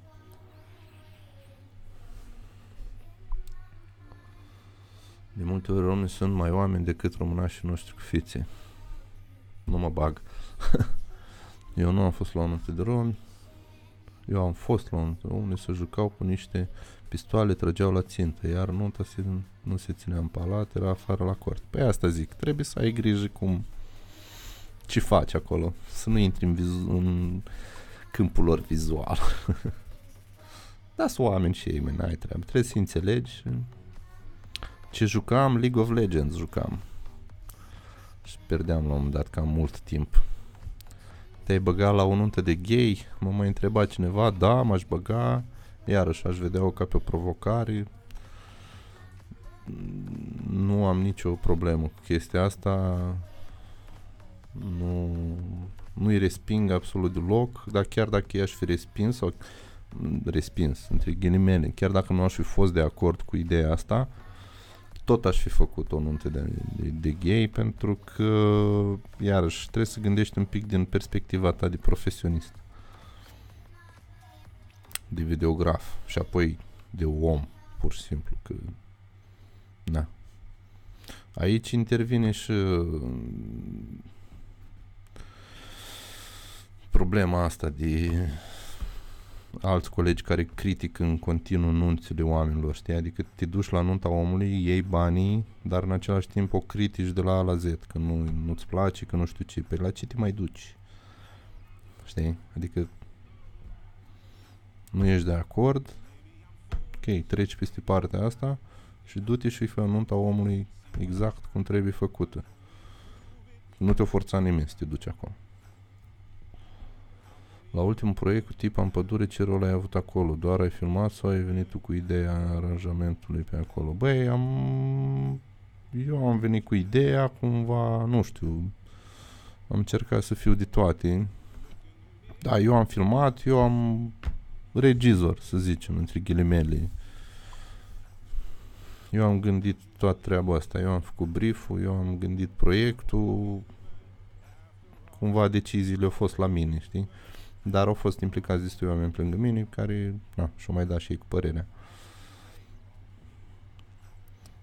De multe ori românii sunt mai oameni decât românașii noștri cu fițe. Nu mă bag. Eu nu am fost la unul de romi. Eu am fost la unul unde se jucau cu niște pistoale, trăgeau la țintă, iar nunta se, nu se ținea în palat, era afară la cort. Păi asta zic, trebuie să ai grijă cum ce faci acolo, să nu intri în, vizu- în câmpul lor vizual. da, sunt oameni și ei, n-ai treabă. Trebuie să înțelegi. Ce jucam? League of Legends jucam. Și pierdeam la un moment dat cam mult timp. Te-ai băgat la o nuntă de gay? Mă mai întreba cineva, da, m-aș băga. Iarăși aș vedea-o ca pe o provocare. Nu am nicio problemă cu chestia asta. Nu, nu-i resping absolut deloc, dar chiar dacă i-aș fi respins sau respins, între ghilimele, chiar dacă nu aș fi fost de acord cu ideea asta, tot aș fi făcut o nuntă de, de, de gay pentru că, iarăși, trebuie să gândești un pic din perspectiva ta de profesionist, de videograf și apoi de om, pur și simplu, că, na. Aici intervine și problema asta de alți colegi care critică în continuu nunțile oamenilor, știi? Adică te duci la nunta omului, iei banii, dar în același timp o critici de la A la Z, că nu, nu-ți place, că nu știu ce. Păi la ce te mai duci? Știi? Adică nu ești de acord, ok, treci peste partea asta și du-te și fă nunta omului exact cum trebuie făcută. Nu te-o forța nimeni să te duci acolo. La ultimul proiect cu tipa în pădure, ce rol ai avut acolo? Doar ai filmat sau ai venit tu cu ideea aranjamentului pe acolo? Băi, am... Eu am venit cu ideea, cumva, nu știu, am încercat să fiu de toate. Da, eu am filmat, eu am regizor, să zicem, între ghilimele. Eu am gândit toată treaba asta, eu am făcut brieful, eu am gândit proiectul, cumva deciziile au fost la mine, știi? Dar au fost implicați destui oameni lângă mine care na, și-au mai dat și ei cu părerea.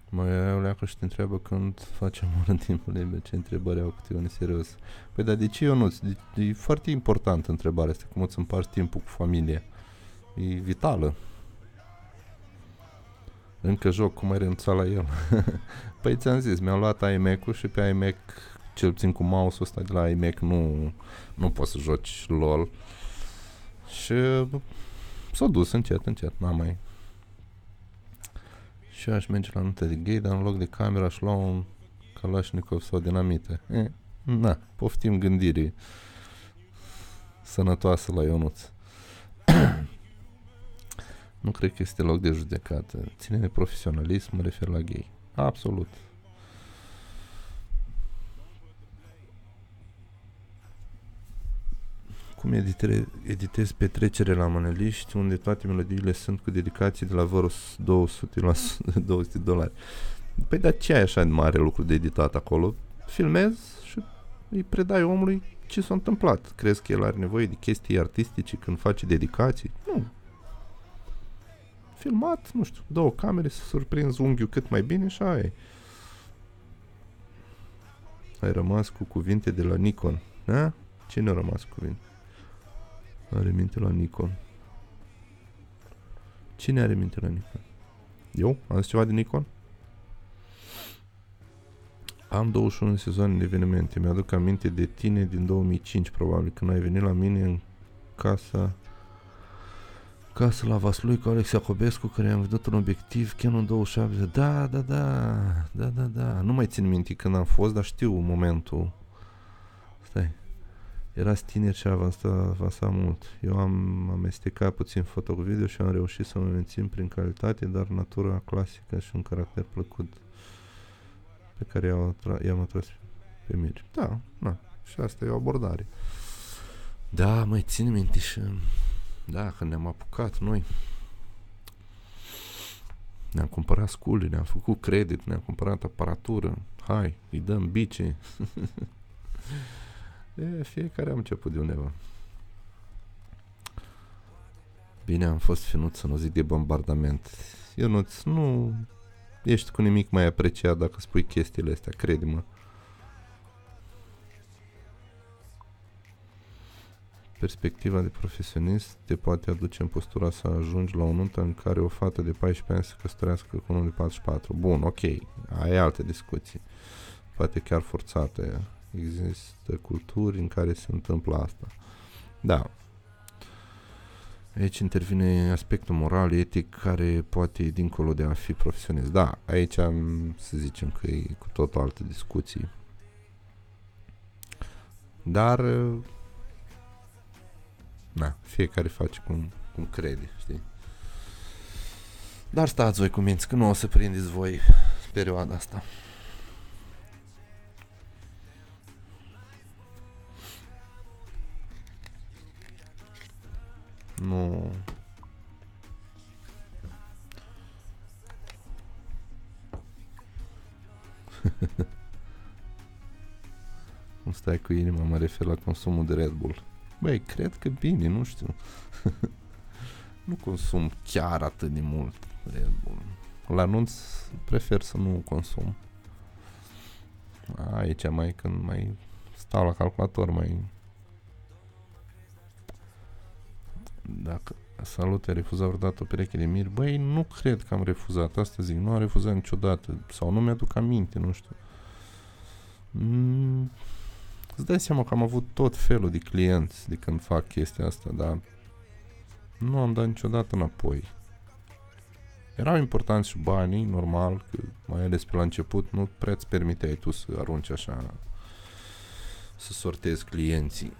Mă iau leacă și te întreabă când facem în timpul liber, ce întrebări au câte unii serios. Păi dar de ce eu nu? E, e foarte important întrebarea asta, cum îți împarți timpul cu familie. E vitală. Încă joc cum ai renunțat la el. păi ți-am zis, mi-am luat iMac-ul și pe iMac, cel puțin cu mouse-ul ăsta de la iMac, nu, nu poți să joci LOL. Și s-a dus încet, încet, n-am mai... Și aș merge la nuntă de gay, dar în loc de camera aș lua un Kalashnikov sau dinamită. E, na, poftim gândire sănătoasă la Ionuț. nu cred că este loc de judecată. Ține de profesionalism, mă refer la gay. Absolut. Cum editere, editez petrecere la maneliști, unde toate melodiile sunt cu dedicații de la vreo 200 la 200 dolari. Păi dar ce ai așa de mare lucru de editat acolo? Filmez și îi predai omului ce s-a întâmplat. Crezi că el are nevoie de chestii artistice când face dedicații? Nu. Filmat, nu știu, două camere să surprinzi unghiul cât mai bine și aia Ai rămas cu cuvinte de la Nikon. Da? Cine a rămas cu cuvinte? Are minte la Nikon. Cine are minte la Nikon? Eu? Am zis ceva de Nikon? Am 21 sezoane de evenimente. Mi-aduc aminte de tine din 2005, probabil, când ai venit la mine în casa casă la Vaslui cu Alex Iacobescu, care am văzut un obiectiv Canon 27. Da, da, da, da, da, da. Nu mai țin minte când am fost, dar știu momentul. Stai. Erați tineri și avansat, avansat mult. Eu am amestecat puțin foto cu video și am reușit să mă mențin prin calitate, dar natura clasică și un caracter plăcut pe care i-am, i-am atras pe miri. Da, na, și asta e o abordare. Da, mai țin minte și... Da, când ne-am apucat noi, ne-am cumpărat scule, ne-am făcut credit, ne-am cumpărat aparatură. Hai, îi dăm bice. E, fiecare am început de undeva. Bine, am fost finut să nu zic de bombardament. Eu nu, nu, ești cu nimic mai apreciat dacă spui chestiile astea, crede-mă. Perspectiva de profesionist te poate aduce în postura să ajungi la o nuntă în care o fată de 14 ani se căsătorească cu unul de 44. Bun, ok, ai alte discuții. Poate chiar forțate. Există culturi în care se întâmplă asta. Da. Aici intervine aspectul moral, etic, care poate e dincolo de a fi profesionist. Da, aici am, să zicem că e cu tot alte discuții. Dar na, fiecare face cum, cum crede, știi? Dar stați voi cu minți, că nu o să prindeți voi perioada asta. Nu... Cum stai cu inima, mă refer la consumul de Red Bull. Băi, cred că bine, nu știu. nu consum chiar atât de mult Red Bull. La anunț prefer să nu consum. Aici mai când mai stau la calculator, mai... Dacă salut, ai refuzat vreodată o pereche de miri? Băi, nu cred că am refuzat, asta zic, nu am refuzat niciodată, sau nu mi-aduc aminte, nu știu. Mm, Îți dai seama că am avut tot felul de clienți de când fac chestia asta, dar nu am dat niciodată înapoi. Erau importanți și banii, normal, că mai ales pe la început nu prea îți permiteai tu să arunci așa, să sortezi clienții.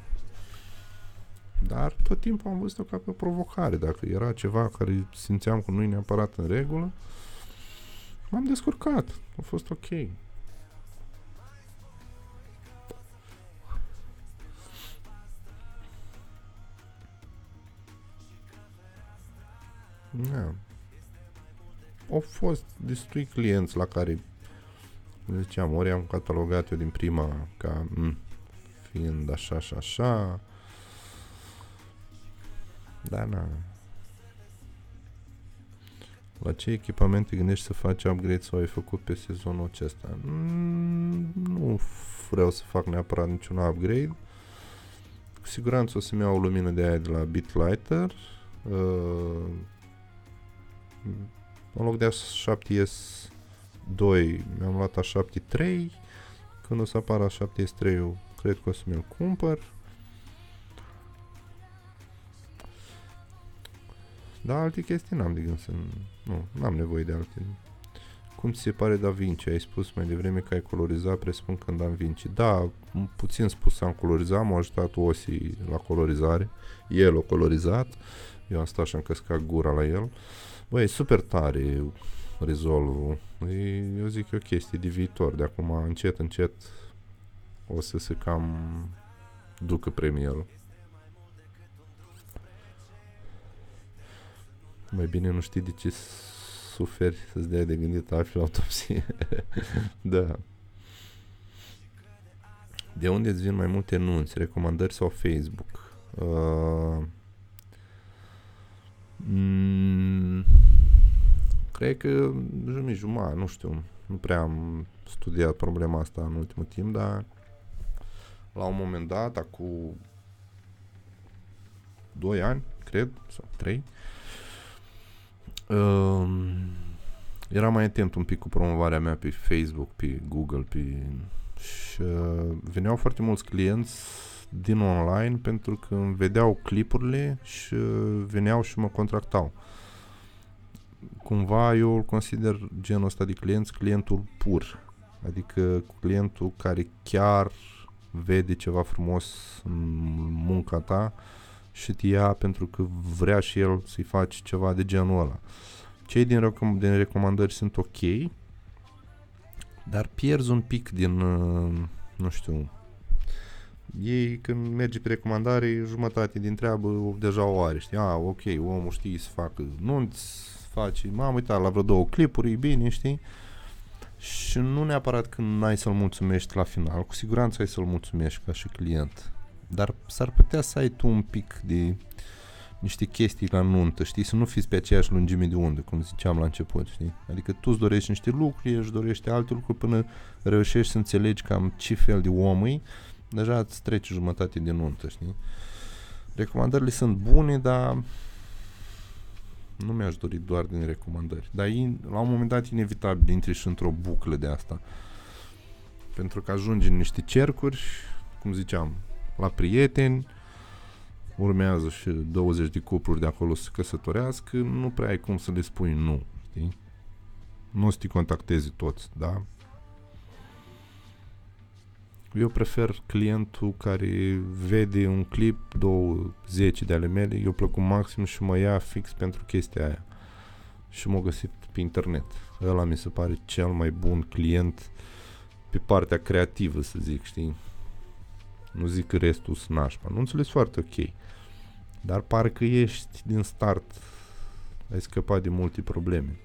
Dar tot timpul am văzut-o ca pe o provocare. Dacă era ceva care simțeam că nu e neapărat în regulă, m-am descurcat. A fost ok. Da. Au fost destui clienți la care ziceam, ori am catalogat eu din prima ca m, fiind așa și așa. Da, na. La ce echipamente gândești să faci upgrade sau ai făcut pe sezonul acesta? Mm, nu vreau să fac neapărat niciun upgrade. Cu siguranță o să-mi iau o lumină de aia de la BitLighter. Uh, în loc de A7S 2 mi-am luat A7 3 când o să apară A7S 3 eu cred că o să mi-l cumpăr dar alte chestii n-am de gând să nu, n-am nevoie de alte cum ți se pare Da Vinci? Ai spus mai devreme că ai colorizat, presupun când Da Vinci. Da, puțin spus am colorizat, m-a ajutat Osi la colorizare. El a colorizat, eu am stat și am căscat gura la el. Uh, Băi, e super tare rezolvul. E, eu zic e o chestie de viitor. De acum, încet, încet, o să se cam ducă premierul. Mai bine nu știi de ce suferi să-ți dea de gândit afli autopsie. da. De unde îți vin mai multe nunți, recomandări sau Facebook? Uh, Mm, cred că jumătate jumătate, nu știu. Nu prea am studiat problema asta în ultimul timp, dar la un moment dat, acum 2 ani, cred, sau 3, uh, um, eram mai atent un pic cu promovarea mea pe Facebook, pe Google, pe... și uh, veneau foarte mulți clienți din online pentru că îmi vedeau clipurile și veneau și mă contractau. Cumva eu îl consider genul ăsta de clienți clientul pur. Adică clientul care chiar vede ceva frumos în munca ta și te ia pentru că vrea și el să-i faci ceva de genul ăla. Cei din, recom- din recomandări sunt ok, dar pierzi un pic din, uh, nu știu, ei când merge pe recomandare, jumătate din treabă deja o are, știi? Ah, ok, omul știe să facă nunți, face, m-am uitat la vreo două clipuri, e bine, știi? Și nu neapărat că n-ai să-l mulțumești la final, cu siguranță ai să-l mulțumești ca și client. Dar s-ar putea să ai tu un pic de niște chestii la nuntă, știi, să nu fiți pe aceeași lungime de undă, cum ziceam la început, știi? Adică tu îți dorești niște lucruri, ești dorește alte lucruri până reușești să înțelegi cam ce fel de om e, deja îți trece jumătate de nuntă, știi? Recomandările sunt bune, dar nu mi-aș dori doar din recomandări. Dar e, la un moment dat inevitabil intri și într-o buclă de asta. Pentru că ajungi în niște cercuri, cum ziceam, la prieteni, urmează și 20 de cupluri de acolo să se căsătorească, nu prea ai cum să le spui nu, știi? Nu o să te contactezi toți, da? Eu prefer clientul care vede un clip, două, zece de ale mele, eu plăcut maxim și mă ia fix pentru chestia aia. Și m-a găsit pe internet. Ăla mi se pare cel mai bun client pe partea creativă, să zic, știi? Nu zic că restul sunt nașpa. Nu înțeles foarte ok. Dar parcă ești din start. Ai scăpat de multe probleme.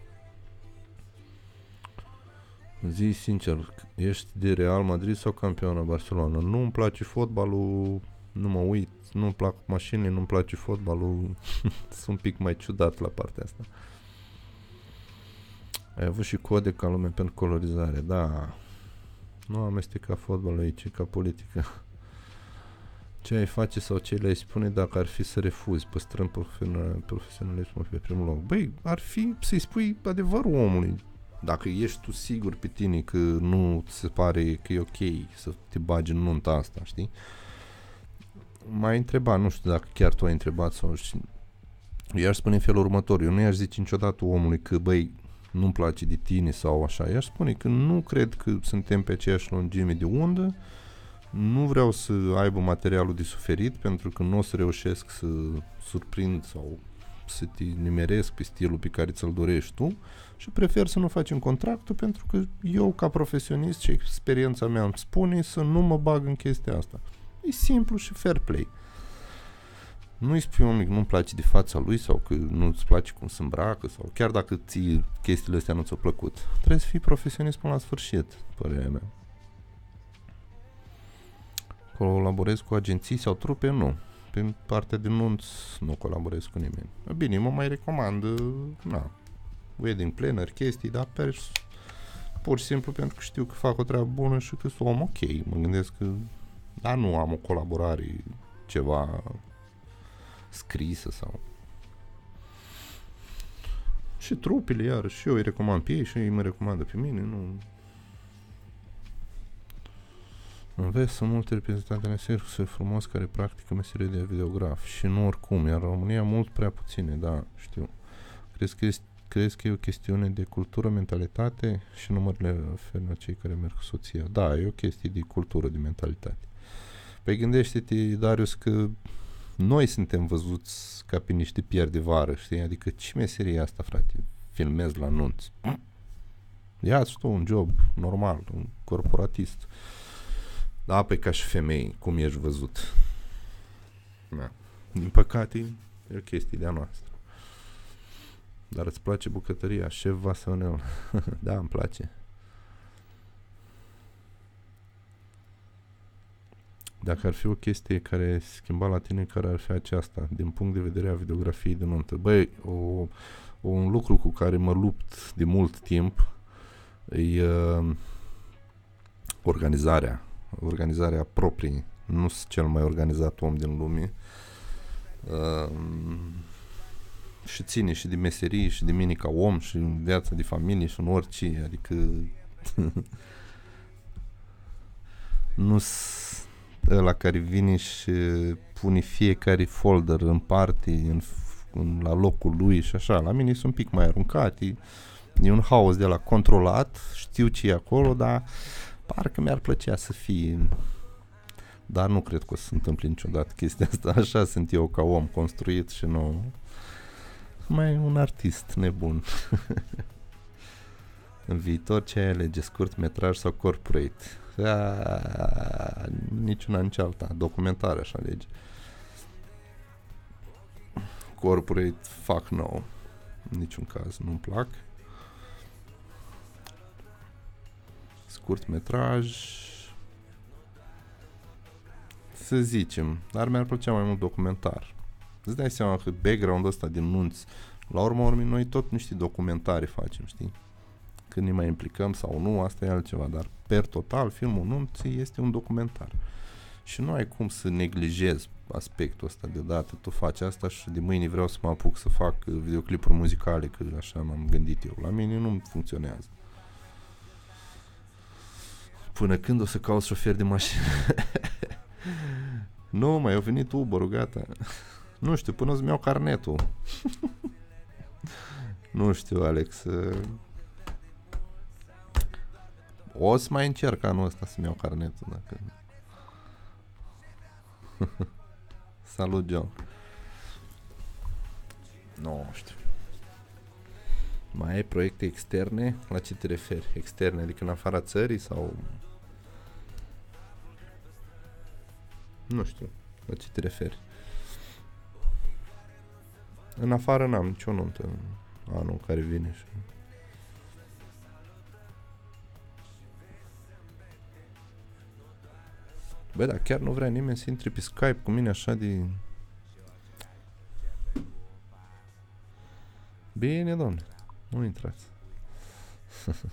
Zi sincer, ești de Real Madrid sau campioana Barcelona? Nu îmi place fotbalul, nu mă uit, nu-mi plac mașinile, nu-mi place fotbalul. Sunt un pic mai ciudat la partea asta. Ai avut și code ca lume pentru colorizare, da. Nu amesteca fotbalul aici, ca politică. Ce ai face sau ce le-ai spune dacă ar fi să refuzi, păstrând profesionalismul pe primul loc? Băi, ar fi să-i spui adevărul omului. Dacă ești tu sigur pe tine că nu ți se pare că e ok să te bagi în nunta asta, știi? M-ai întrebat, nu știu dacă chiar tu ai întrebat sau știi. Eu aș spune în felul următor, eu nu i-aș zice niciodată omului că, băi, nu-mi place de tine sau așa. I-aș spune că nu cred că suntem pe aceeași lungime de undă, nu vreau să aibă materialul de suferit pentru că nu o să reușesc să surprind sau să te nimeresc pe stilul pe care ți-l dorești tu și prefer să nu facem contractul pentru că eu ca profesionist și experiența mea îmi spune să nu mă bag în chestia asta. E simplu și fair play. Nu-i spui omului că nu-mi place de fața lui sau că nu-ți place cum se îmbracă sau chiar dacă ți chestiile astea nu ți-au plăcut. Trebuie să fii profesionist până la sfârșit, părerea mea. Colaborez cu agenții sau trupe? Nu. Pe partea de nunț nu colaborez cu nimeni. Bine, mă mai recomand, na, wedding planner, chestii, dar pe pur și simplu pentru că știu că fac o treabă bună și că sunt om ok. Mă gândesc că, dar nu am o colaborare ceva scrisă sau și trupele, iar și eu îi recomand pe ei și ei mă recomandă pe mine, nu... În vest sunt multe reprezentante în circuse frumos care practică meserie de videograf și nu oricum, iar în România mult prea puține, da, știu. Crezi că, este, crezi că e o chestiune de cultură, mentalitate și numărele oferă cei care merg cu soția? Da, e o chestie de cultură, de mentalitate. Păi gândește-te, Darius, că noi suntem văzuți ca pe niște pieri de vară, știi? Adică ce meserie e asta, frate? Filmez la nunț. Ia-ți tu un job normal, un corporatist. Da, pe ca și femei, cum ești văzut. Da. Din păcate, e o chestie de-a noastră. Dar îți place bucătăria, șef Vasionel. da, îmi place. Dacă ar fi o chestie care schimba la tine, care ar fi aceasta, din punct de vedere a videografiei de nuntă? Băi, o, un lucru cu care mă lupt de mult timp e uh, organizarea. Organizarea proprie. Nu sunt cel mai organizat om din lume. Uh, și ține și de meserie și de mine ca om și în viața de familie și în orice. Adică nu ăla care vine și pune fiecare folder în parte, în, în, la locul lui și așa. La mine sunt un pic mai aruncate, e un haos de la controlat, știu ce e acolo, dar parcă mi-ar plăcea să fie dar nu cred că o să se întâmple niciodată chestia asta. Așa sunt eu ca om construit și nu... Mai un artist nebun. În viitor ce ai alege, scurt metraj sau corporate? A, niciuna, nici alta. Documentare așa lege. Corporate, fuck no. În niciun caz, nu-mi plac. Scurt metraj. Să zicem, dar mi-ar plăcea mai mult documentar. Îți dai seama că background-ul ăsta din nunți, la urmă urmei, noi tot niște documentare facem, știi? Când ne mai implicăm sau nu, asta e altceva, dar per total, filmul nunții este un documentar. Și nu ai cum să neglijezi aspectul ăsta deodată. Tu faci asta și de mâine vreau să mă apuc să fac videoclipuri muzicale, că așa m-am gândit eu. La mine nu funcționează. Până când o să caut șofer de mașină? nu, mai au venit uber gata. nu știu, până o să-mi iau carnetul. nu știu, Alex. O să mai încerc anul ăsta să-mi iau carnetul, dacă... Salut, John. Nu știu. Mai ai proiecte externe? La ce te referi? Externe, adică în afara țării sau... Nu știu. La ce te referi? În afară n-am nicio nuntă în anul care vine și... Bă, dar chiar nu vrea nimeni să intre pe Skype cu mine așa de... Bine, domne, nu intrați.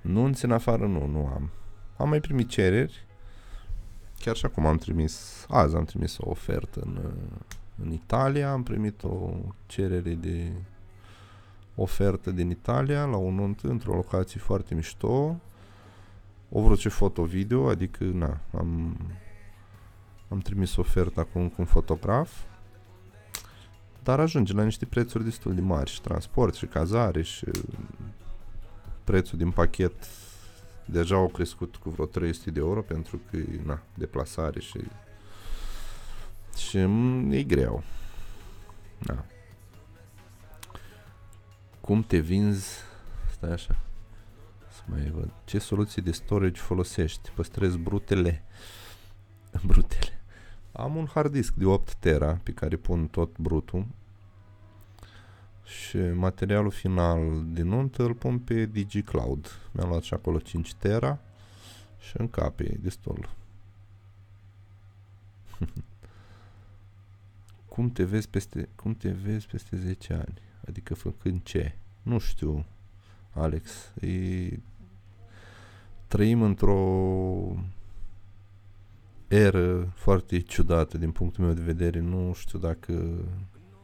nu în afară, nu, nu am. Am mai primit cereri. Chiar și acum am trimis, azi am trimis o ofertă în, în Italia, am primit o cerere de ofertă din Italia la un nunt într-o locație foarte mișto. O vrut ce foto-video, adică na, am, am trimis oferta cu, cu un fotograf, dar ajunge la niște prețuri destul de mari și transport și cazare și prețul din pachet deja au crescut cu vreo 300 de euro pentru că, na, deplasare și și e greu. Da. Cum te vinzi? Stai așa mai văd. Ce soluții de storage folosești? Păstrez brutele. brutele. Am un hard disk de 8 tera pe care pun tot brutul și materialul final din nuntă îl pun pe DigiCloud. Mi-am luat și acolo 5 tera și încape destul. cum te vezi peste cum te vezi peste 10 ani? Adică făcând ce? Nu știu, Alex. E trăim într-o eră foarte ciudată din punctul meu de vedere. Nu știu dacă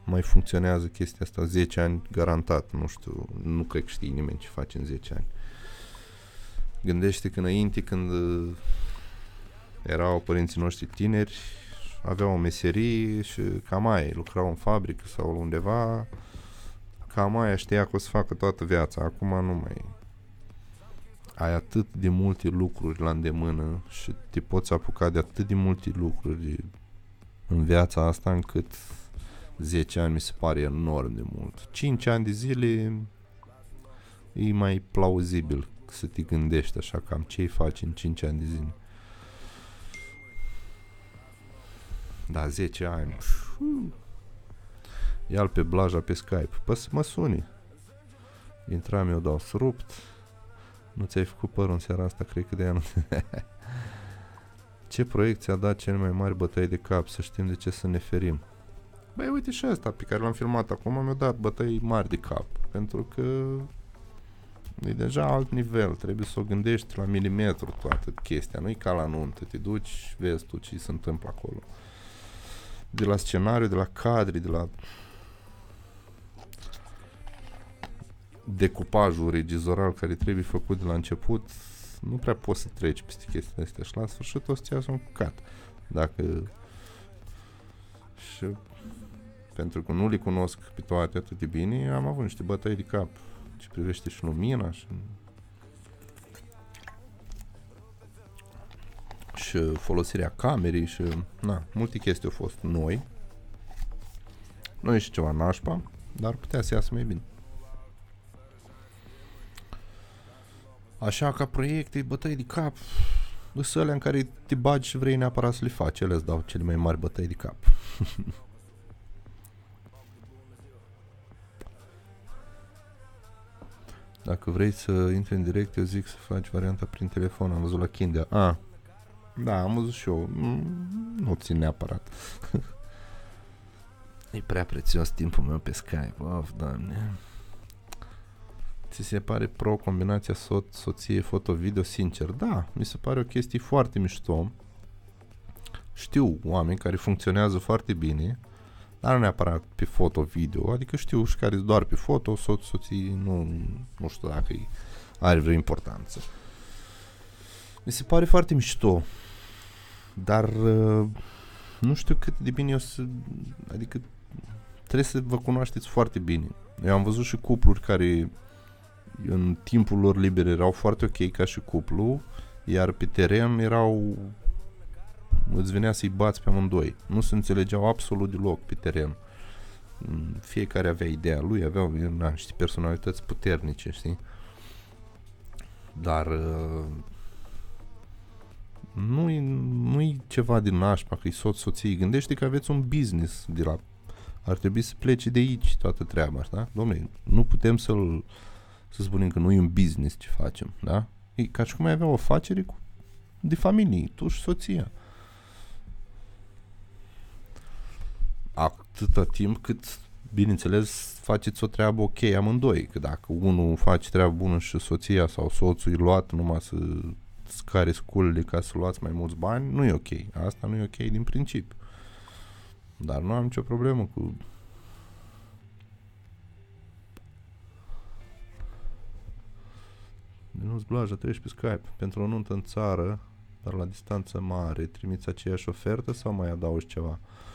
mai funcționează chestia asta 10 ani garantat. Nu știu, nu cred că știe nimeni ce face în 10 ani. Gândește că înainte când erau părinții noștri tineri, aveau o meserie și cam aia, lucrau în fabrică sau undeva, cam aia știa că o să facă toată viața. Acum nu mai ai atât de multe lucruri la îndemână și te poți apuca de atât de multe lucruri în viața asta încât 10 ani mi se pare enorm de mult. 5 ani de zile e mai plauzibil să te gândești așa cam ce faci în 5 ani de zile. Da, 10 ani. Ia-l pe blaja pe Skype. Păi mă suni. Intram eu, dau rupt nu ți-ai făcut părul în seara asta, cred că de anul. Ce proiect ți-a dat cel mai mari bătăi de cap, să știm de ce să ne ferim? Băi, uite și asta pe care l-am filmat acum mi-a dat bătăi mari de cap, pentru că e deja alt nivel, trebuie să o gândești la milimetru toată chestia, nu e ca la nuntă, te duci, vezi tu ce se întâmplă acolo. De la scenariu, de la cadri, de la decupajul regizoral care trebuie făcut de la început, nu prea poți să treci peste chestiile astea și la sfârșit o să-ți iasă un cat. Dacă... Și pentru că nu le cunosc pe toate atât de bine, am avut niște bătăi de cap ce privește și lumina și și folosirea camerei și na, multe chestii au fost noi. Nu e și ceva nașpa, dar putea să iasă mai bine. Așa ca proiecte, bătăi de cap, sunt alea în care te bagi și vrei neapărat să le faci, ele îți dau cele mai mari bătăi de cap. Dacă vrei să intri în direct, eu zic să faci varianta prin telefon. Am văzut la Kindle. A, da, am văzut și eu. Mm, nu țin neapărat. E prea prețios timpul meu pe Skype. Of, doamne. Ți se pare pro combinația so- soție foto-video? Sincer, da. Mi se pare o chestie foarte mișto. Știu oameni care funcționează foarte bine, dar nu neapărat pe foto-video. Adică știu și care doar pe foto, soț, soții, nu, nu știu dacă are vreo importanță. Mi se pare foarte mișto, dar uh, nu știu cât de bine o să... Adică trebuie să vă cunoașteți foarte bine. Eu am văzut și cupluri care în timpul lor liber erau foarte ok ca și cuplu, iar pe teren erau îți venea să-i bați pe amândoi. Nu se înțelegeau absolut deloc pe teren. Fiecare avea ideea lui, aveau na, niște personalități puternice, știi? Dar uh, nu-i, nu-i ceva din nașpa, că-i soț, soții. Gândește că aveți un business de la... Ar trebui să plece de aici toată treaba asta, Domnule, nu putem să-l să spunem că nu e un business ce facem, da? E ca și cum ai avea o afacere cu, de familie, tu și soția. Atâta timp cât, bineînțeles, faceți o treabă ok amândoi, că dacă unul face treabă bună și soția sau soțul e luat numai să scare sculele ca să luați mai mulți bani, nu e ok. Asta nu e ok din principiu. Dar nu am nicio problemă cu Nu-ți blaja, treci pe Skype. Pentru o nuntă în țară, dar la distanță mare, trimiți aceeași ofertă sau mai adaugi ceva? Uh,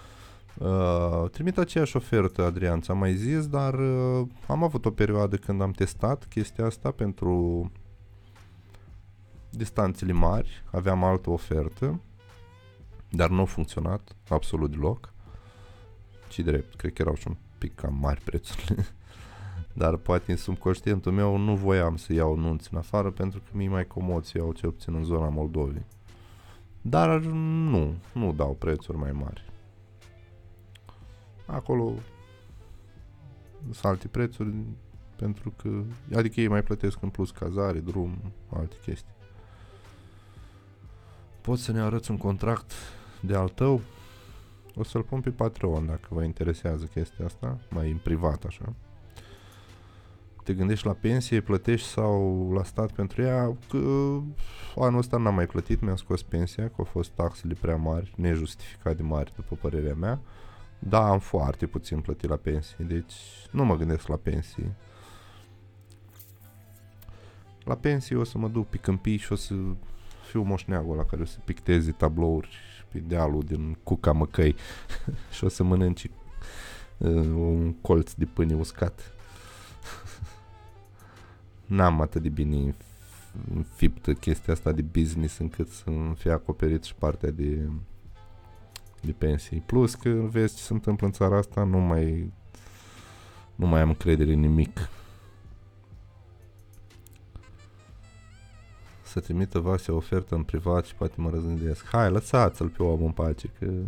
trimit aceeași ofertă, Adrian, ți-am mai zis, dar uh, am avut o perioadă când am testat chestia asta pentru distanțele mari, aveam altă ofertă, dar nu a funcționat absolut deloc. Ci drept, cred că erau și un pic cam mari prețurile. dar poate în subconștientul meu nu voiam să iau nunți în afară pentru că mi-e mai comod să iau cel puțin în zona Moldovei. Dar nu, nu dau prețuri mai mari. Acolo sunt alte prețuri pentru că, adică ei mai plătesc în plus cazare, drum, alte chestii. Poți să ne arăți un contract de al tău? O să-l pun pe Patreon dacă vă interesează chestia asta, mai în privat așa te gândești la pensie, plătești sau la stat pentru ea, că anul ăsta n-am mai plătit, mi-am scos pensia, că au fost taxele prea mari, nejustificat de mari, după părerea mea. Da, am foarte puțin plătit la pensie, deci nu mă gândesc la pensii. La pensie o să mă duc pe câmpii și o să fiu moșneagul la care o să picteze tablouri pe dealul din Cuca Măcăi și o să mănânci uh, un colț de pâine uscat n-am atât de bine înfiptă chestia asta de business încât să fie acoperit și partea de, de pensii. Plus că vezi ce se întâmplă în țara asta, nu mai, nu mai am încredere în nimic. Să trimită Vasea ofertă în privat și poate mă răzândesc. Hai, lăsați-l pe om în pace, că...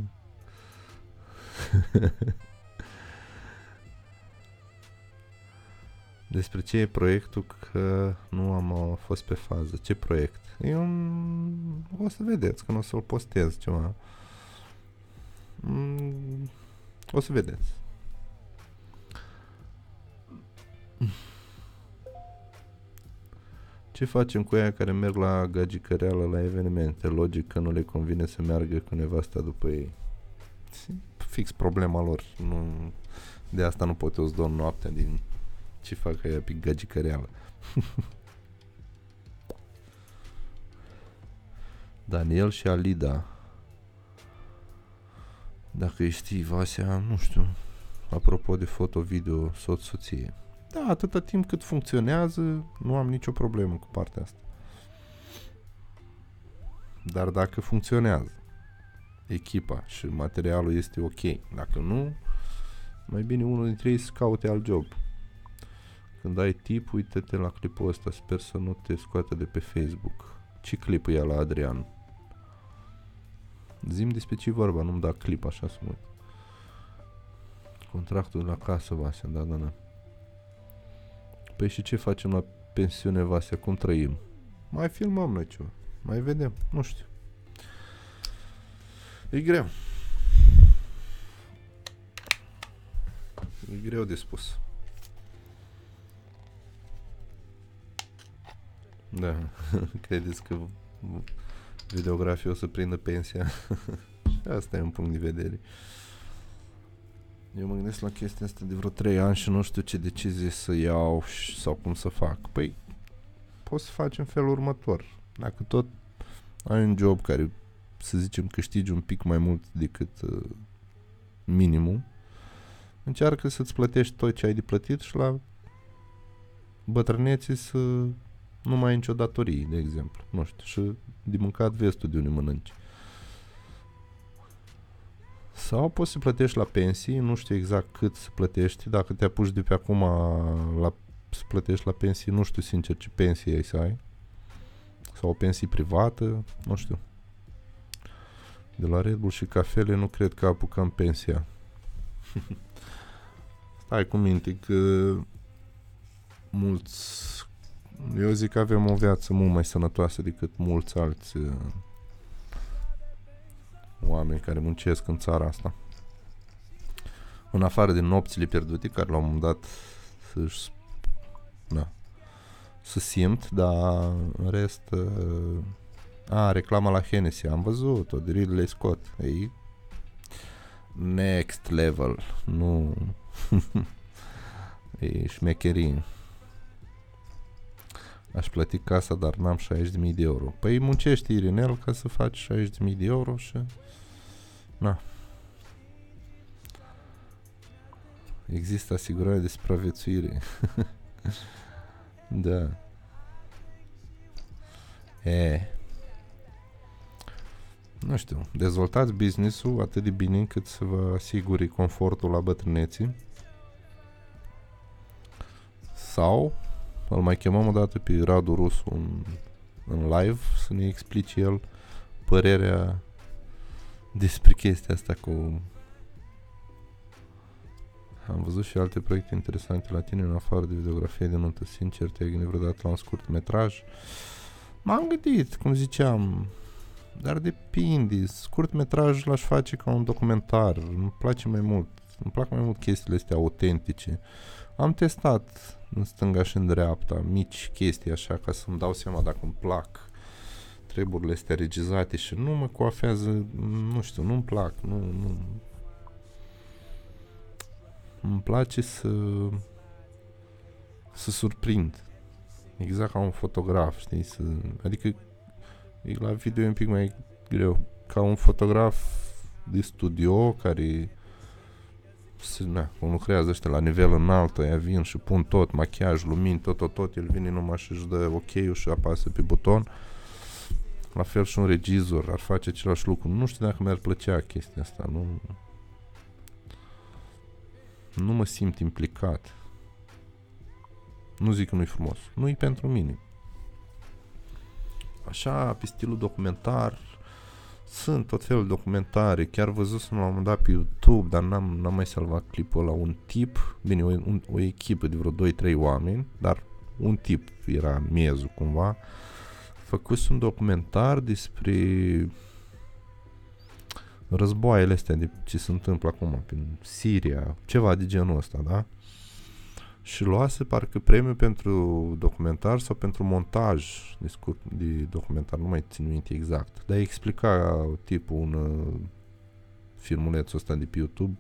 Despre ce e proiectul că nu am uh, fost pe fază. Ce proiect? E un... O să vedeți când o să-l postez ceva. Mm, o să vedeți. Ce facem cu aia care merg la gagicăreală la evenimente? Logic că nu le convine să meargă cu nevasta după ei. Fix problema lor. Nu, de asta nu pot eu să dorm noaptea din ce fac aia pe gagicăreală? Daniel și Alida. Dacă știi, Vasea, nu știu, apropo de foto-video, soț-soție. Da, atâta timp cât funcționează, nu am nicio problemă cu partea asta. Dar dacă funcționează echipa și materialul este ok, dacă nu, mai bine unul dintre ei să caute alt job. Când ai tip, uite-te la clipul ăsta, sper să nu te scoată de pe Facebook. Ce clip e la Adrian? Zim despre ce vorba, nu-mi da clip așa să mă Contractul de la casă, Vasea, da, da, da. Păi și ce facem la pensiune, Vasea? Cum trăim? Mai filmăm noi ceva. Mai vedem. Nu știu. E greu. E greu de spus. Da, credeți că videografii o să prindă pensia? Și asta e un punct de vedere. Eu mă gândesc la chestia asta de vreo 3 ani și nu știu ce decizie să iau și- sau cum să fac. Păi, poți să faci în felul următor. Dacă tot ai un job care, să zicem, câștigi un pic mai mult decât uh, minimum, încearcă să-ți plătești tot ce ai de plătit și la bătrânețe să nu mai ai nicio datorie, de exemplu. Nu știu, și de mâncat vezi tu de unde mănânci. Sau poți să plătești la pensii, nu știu exact cât să plătești, dacă te apuci de pe acum la, să plătești la pensii, nu știu sincer ce pensie ai să ai. Sau o pensie privată, nu știu. De la Red Bull și cafele nu cred că apucăm pensia. Stai cu minte că mulți eu zic că avem o viață mult mai sănătoasă decât mulți alți uh, oameni care muncesc în țara asta. În afară de nopțile pierdute, care la un moment dat să-și, da, să simt, dar în rest... Uh, a, reclama la Hennessy, am văzut-o, de Ridley Scott. E next level, nu... e șmecherie. Aș plăti casa, dar n-am 60.000 de euro. Păi muncești, Irinel, ca să faci 60.000 de euro și... Na. Există asigurare de supraviețuire. da. E. Nu știu, dezvoltați business-ul atât de bine încât să vă asiguri confortul la bătrâneții sau îl mai chemăm o dată pe Radu Rusu în, în live să ne explice el părerea despre chestia asta cu am văzut și alte proiecte interesante la tine în afară de videografie de nuntă. Sincer, te-ai gândit vreodată la un scurt metraj? M-am gândit, cum ziceam, dar depinde. Scurt metraj l-aș face ca un documentar. Îmi place mai mult. Îmi plac mai mult chestiile astea autentice. Am testat în stânga și în dreapta, mici chestii așa, ca să-mi dau seama dacă îmi plac treburile astea regizate și nu mă coafează, nu știu, nu-mi plac, nu, nu. Îmi place să să surprind. Exact ca un fotograf, știi? Să, adică e la video e un pic mai greu. Ca un fotograf de studio care se, na, cum lucrează ăștia la nivel înalt, ăia vin și pun tot, machiaj, lumini, tot, tot, tot, el vine numai și își dă ok-ul și apasă pe buton. La fel și un regizor ar face același lucru. Nu știu dacă mi-ar plăcea chestia asta, nu... Nu mă simt implicat. Nu zic că nu-i frumos. Nu-i pentru mine. Așa, pe stilul documentar, sunt tot felul de documentare, chiar văzusem la un moment dat pe YouTube, dar n-am, n-am mai salvat clipul la un tip, bine, o, un, o echipă de vreo 2-3 oameni, dar un tip era miezul cumva, făcuse un documentar despre războaiele astea de ce se întâmplă acum prin Siria, ceva de genul ăsta, da? Și luase parcă premiu pentru documentar sau pentru montaj de, scurt, de documentar, nu mai țin minte exact. Dar explica tipul un uh, filmulețul ăsta de pe YouTube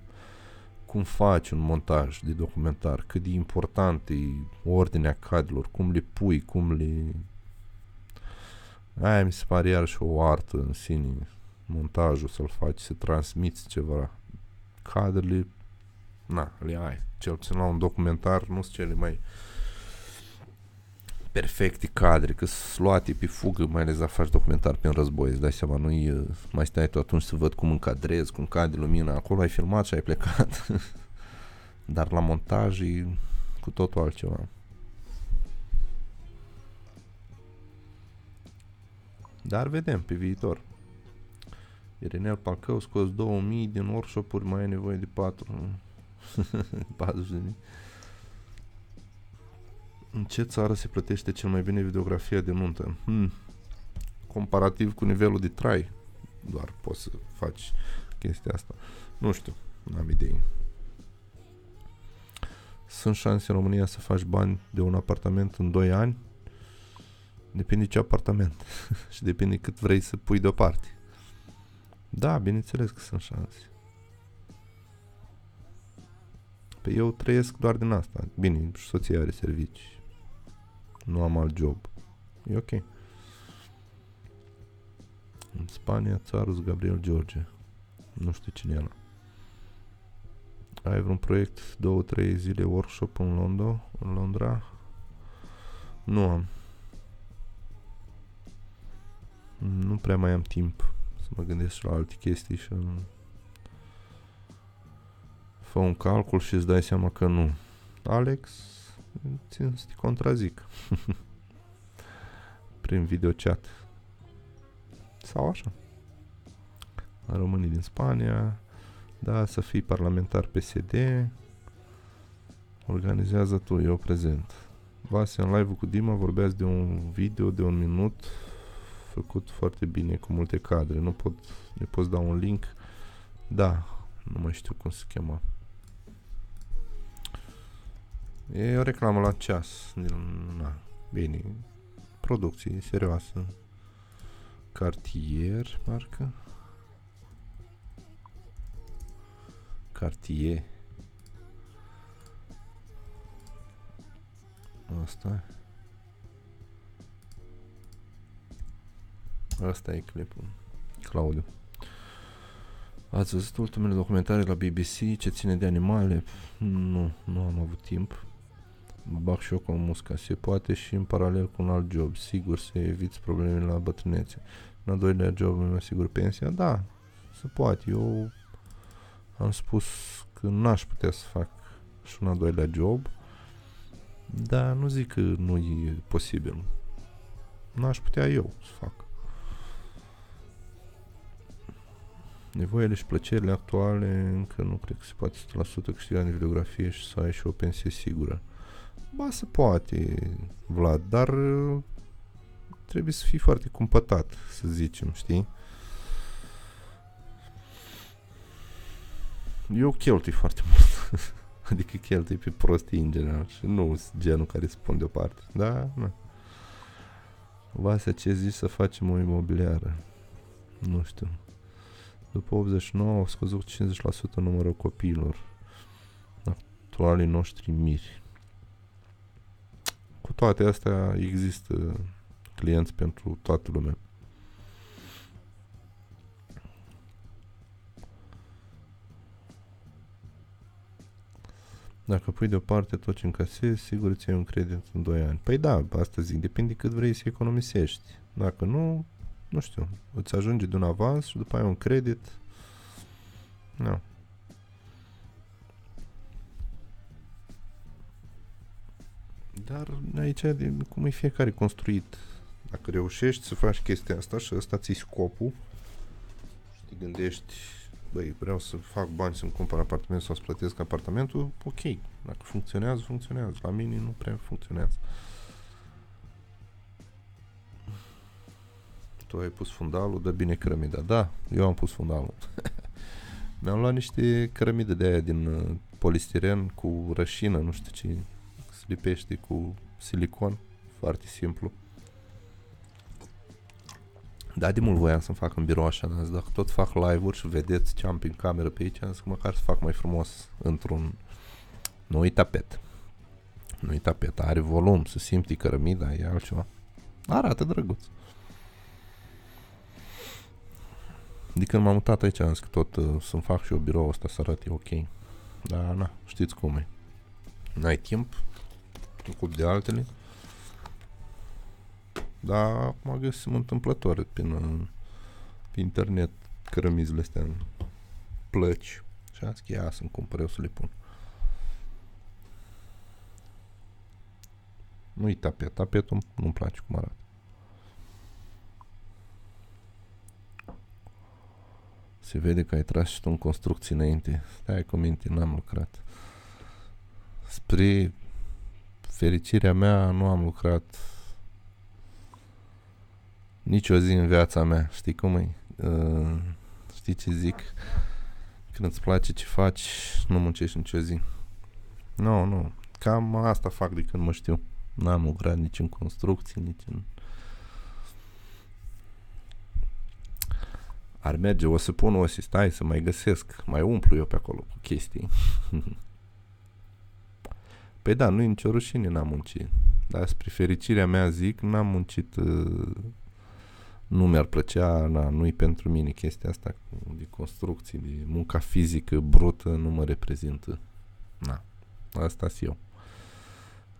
cum faci un montaj de documentar, cât de important e ordinea cadrelor, cum le pui, cum le... Aia mi se pare iarăși o artă în sine, montajul să-l faci, să transmiți ceva. Cadrele, na, le ai. Cel puțin la un documentar nu sunt cele mai perfecte cadre, că sunt luate pe fugă, mai ales dacă faci documentar pe un război, îți dai seama, nu mai stai tu atunci să văd cum încadrezi, cum cade lumina, acolo ai filmat și ai plecat. Dar la montaj e cu totul altceva. Dar vedem pe viitor. Irenel Pancău scos 2000 din workshop-uri, mai ai nevoie de 4. 40 de mii. În ce țară se plătește cel mai bine videografia de nuntă? Hmm. Comparativ cu nivelul de trai, doar poți să faci chestia asta. Nu știu, n-am idei. sunt șanse în România să faci bani de un apartament în 2 ani? Depinde ce apartament și depinde cât vrei să pui deoparte. Da, bineînțeles că sunt șanse. Pe eu trăiesc doar din asta. Bine, și soția are servicii. Nu am alt job. E ok. În Spania, țarus Gabriel George. Nu știu cine e ăla. Ai vreun proiect, două, trei zile workshop în Londra? În Londra? Nu am. Nu prea mai am timp să mă gândesc și la alte chestii și fă un calcul și îți dai seama că nu. Alex, țin să te contrazic. Prin videochat. Sau așa. Românii din Spania, da, să fii parlamentar PSD, organizează tu, eu prezent. Vase în live cu Dima vorbeați de un video de un minut făcut foarte bine, cu multe cadre. Nu pot, ne poți da un link? Da, nu mai știu cum se cheamă. E o reclamă la ceas. Na, bine. Producție serioasă. Cartier, parcă. Cartier. Asta. Asta e clipul. Claudiu. Ați văzut ultimele documentare la BBC ce ține de animale? Nu, nu am avut timp. Bag și eu cu musca. Se poate și în paralel cu un alt job. Sigur, să eviți problemele la bătrânețe. În al doilea job îmi asigur pensia? Da, se poate. Eu am spus că n-aș putea să fac și un al doilea job, dar nu zic că nu e posibil. N-aș putea eu să fac. Nevoile și plăcerile actuale încă nu cred că se poate 100% câștiga în videografie și să ai și o pensie sigură. Ba, se poate, Vlad, dar uh, trebuie să fii foarte cumpătat, să zicem, știi? Eu cheltui foarte mult. adică cheltui pe prostii în general și nu sunt genul care spun deoparte. Da, nu. Vasea, ce zici să facem o imobiliară? Nu știu. După 89 au scăzut 50% numărul copiilor. Actualii noștri miri. Cu toate astea există clienți pentru toată lumea. Dacă pui deoparte tot ce încasezi, sigur îți iei un credit în 2 ani. Păi da, asta zic, depinde cât vrei să economisești. Dacă nu, nu știu, îți ajunge de un avans și după aia un credit. Nu. Dar aici, de, cum e fiecare construit. Dacă reușești să faci chestia asta și ăsta ți scopul și te gândești băi, vreau să fac bani să-mi cumpăr apartament sau să plătesc apartamentul, ok. Dacă funcționează, funcționează. La mine nu prea funcționează. Tu ai pus fundalul, dă bine cărămida. Da, eu am pus fundalul. Mi-am luat niște cărămide de aia din uh, polistiren cu rășină, nu știu ce, se lipește cu silicon, foarte simplu. Da, de mult voiam să-mi fac în birou așa, dar dacă tot fac live-uri și vedeți ce am prin cameră pe aici, am zis că măcar să fac mai frumos într-un... Nu-i tapet. Nu-i tapet, are volum, să simți cărămida, e altceva. Arată drăguț. De când m-am mutat aici, am zis că tot uh, să-mi fac și eu birou ăsta să arate ok. Dar, na, știți cum e. N-ai timp, ocup de altele. Dar mă găsim întâmplător prin, pe internet cărămizile astea în plăci. Și am zis că ia să-mi cumpăr eu să le pun. Nu-i tapet. Tapetul nu-mi place cum arată. Se vede că ai tras și tu în construcții înainte. Stai cu minte, n-am lucrat. Spre fericirea mea nu am lucrat nici o zi în viața mea. Știi cum e? Uh, știi ce zic? Când îți place ce faci, nu muncești nicio zi. Nu, nu. Cam asta fac de când mă știu. N-am lucrat nici în construcții, nici în... Ar merge, o să pun o să stai să mai găsesc, mai umplu eu pe acolo cu chestii. păi da, nu e nicio rușine, n-am muncit. Dar spre fericirea mea zic, n-am muncit, uh, nu mi-ar plăcea, na, nu-i pentru mine chestia asta de construcții, de munca fizică brută, nu mă reprezintă. Na, asta sunt eu.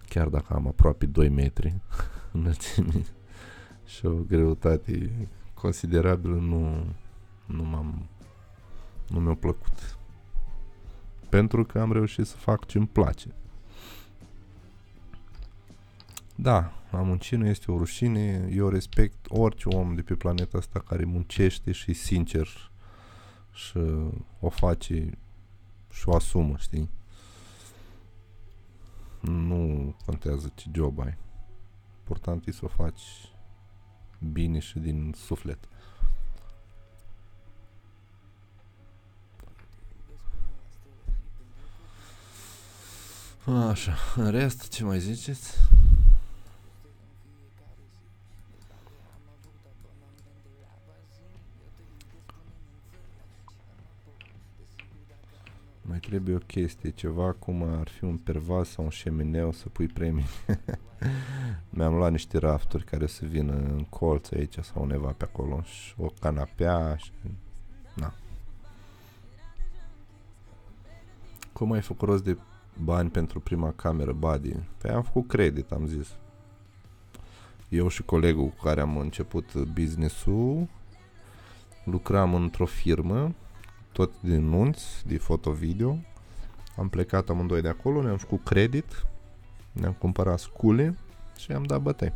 Chiar dacă am aproape 2 metri înălțime și o greutate considerabilă, nu, nu m-am nu mi-a plăcut. Pentru că am reușit să fac ce îmi place. Da, a munci nu este o rușine. Eu respect orice om de pe planeta asta care muncește și sincer și o face și o asumă, știi? Nu contează ce job ai. Important e să o faci bine și din suflet. Așa, în rest, ce mai ziceți? Trebuie o chestie, ceva cum ar fi un pervaz sau un șemineu să pui premii. Mi-am luat niște rafturi care să vină în colț aici sau undeva pe acolo și o canapea și... Na. Cum ai făcut rost de bani pentru prima cameră, Buddy? Păi am făcut credit, am zis. Eu și colegul cu care am început business-ul lucram într-o firmă tot din nunți, de foto-video. Am plecat amândoi de acolo, ne-am făcut credit, ne-am cumpărat scule și am dat bătăi.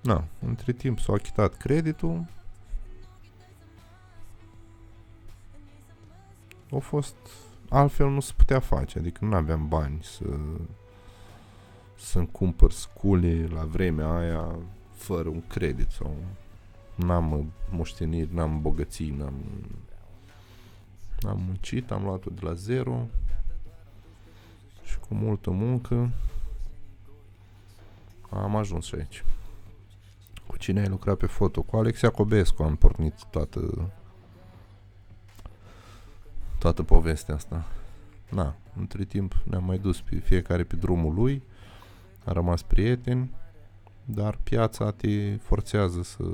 Na, între timp s-a achitat creditul. A fost altfel nu se putea face, adică nu aveam bani să să-mi cumpăr scule la vremea aia fără un credit sau n-am moșteniri, n-am bogății, n-am am muncit, am luat-o de la zero și cu multă muncă am ajuns și aici. Cu cine ai lucrat pe foto? Cu Alex Iacobescu am pornit toată toată povestea asta. Na, între timp ne-am mai dus pe fiecare pe drumul lui, a rămas prieteni, dar piața te forțează să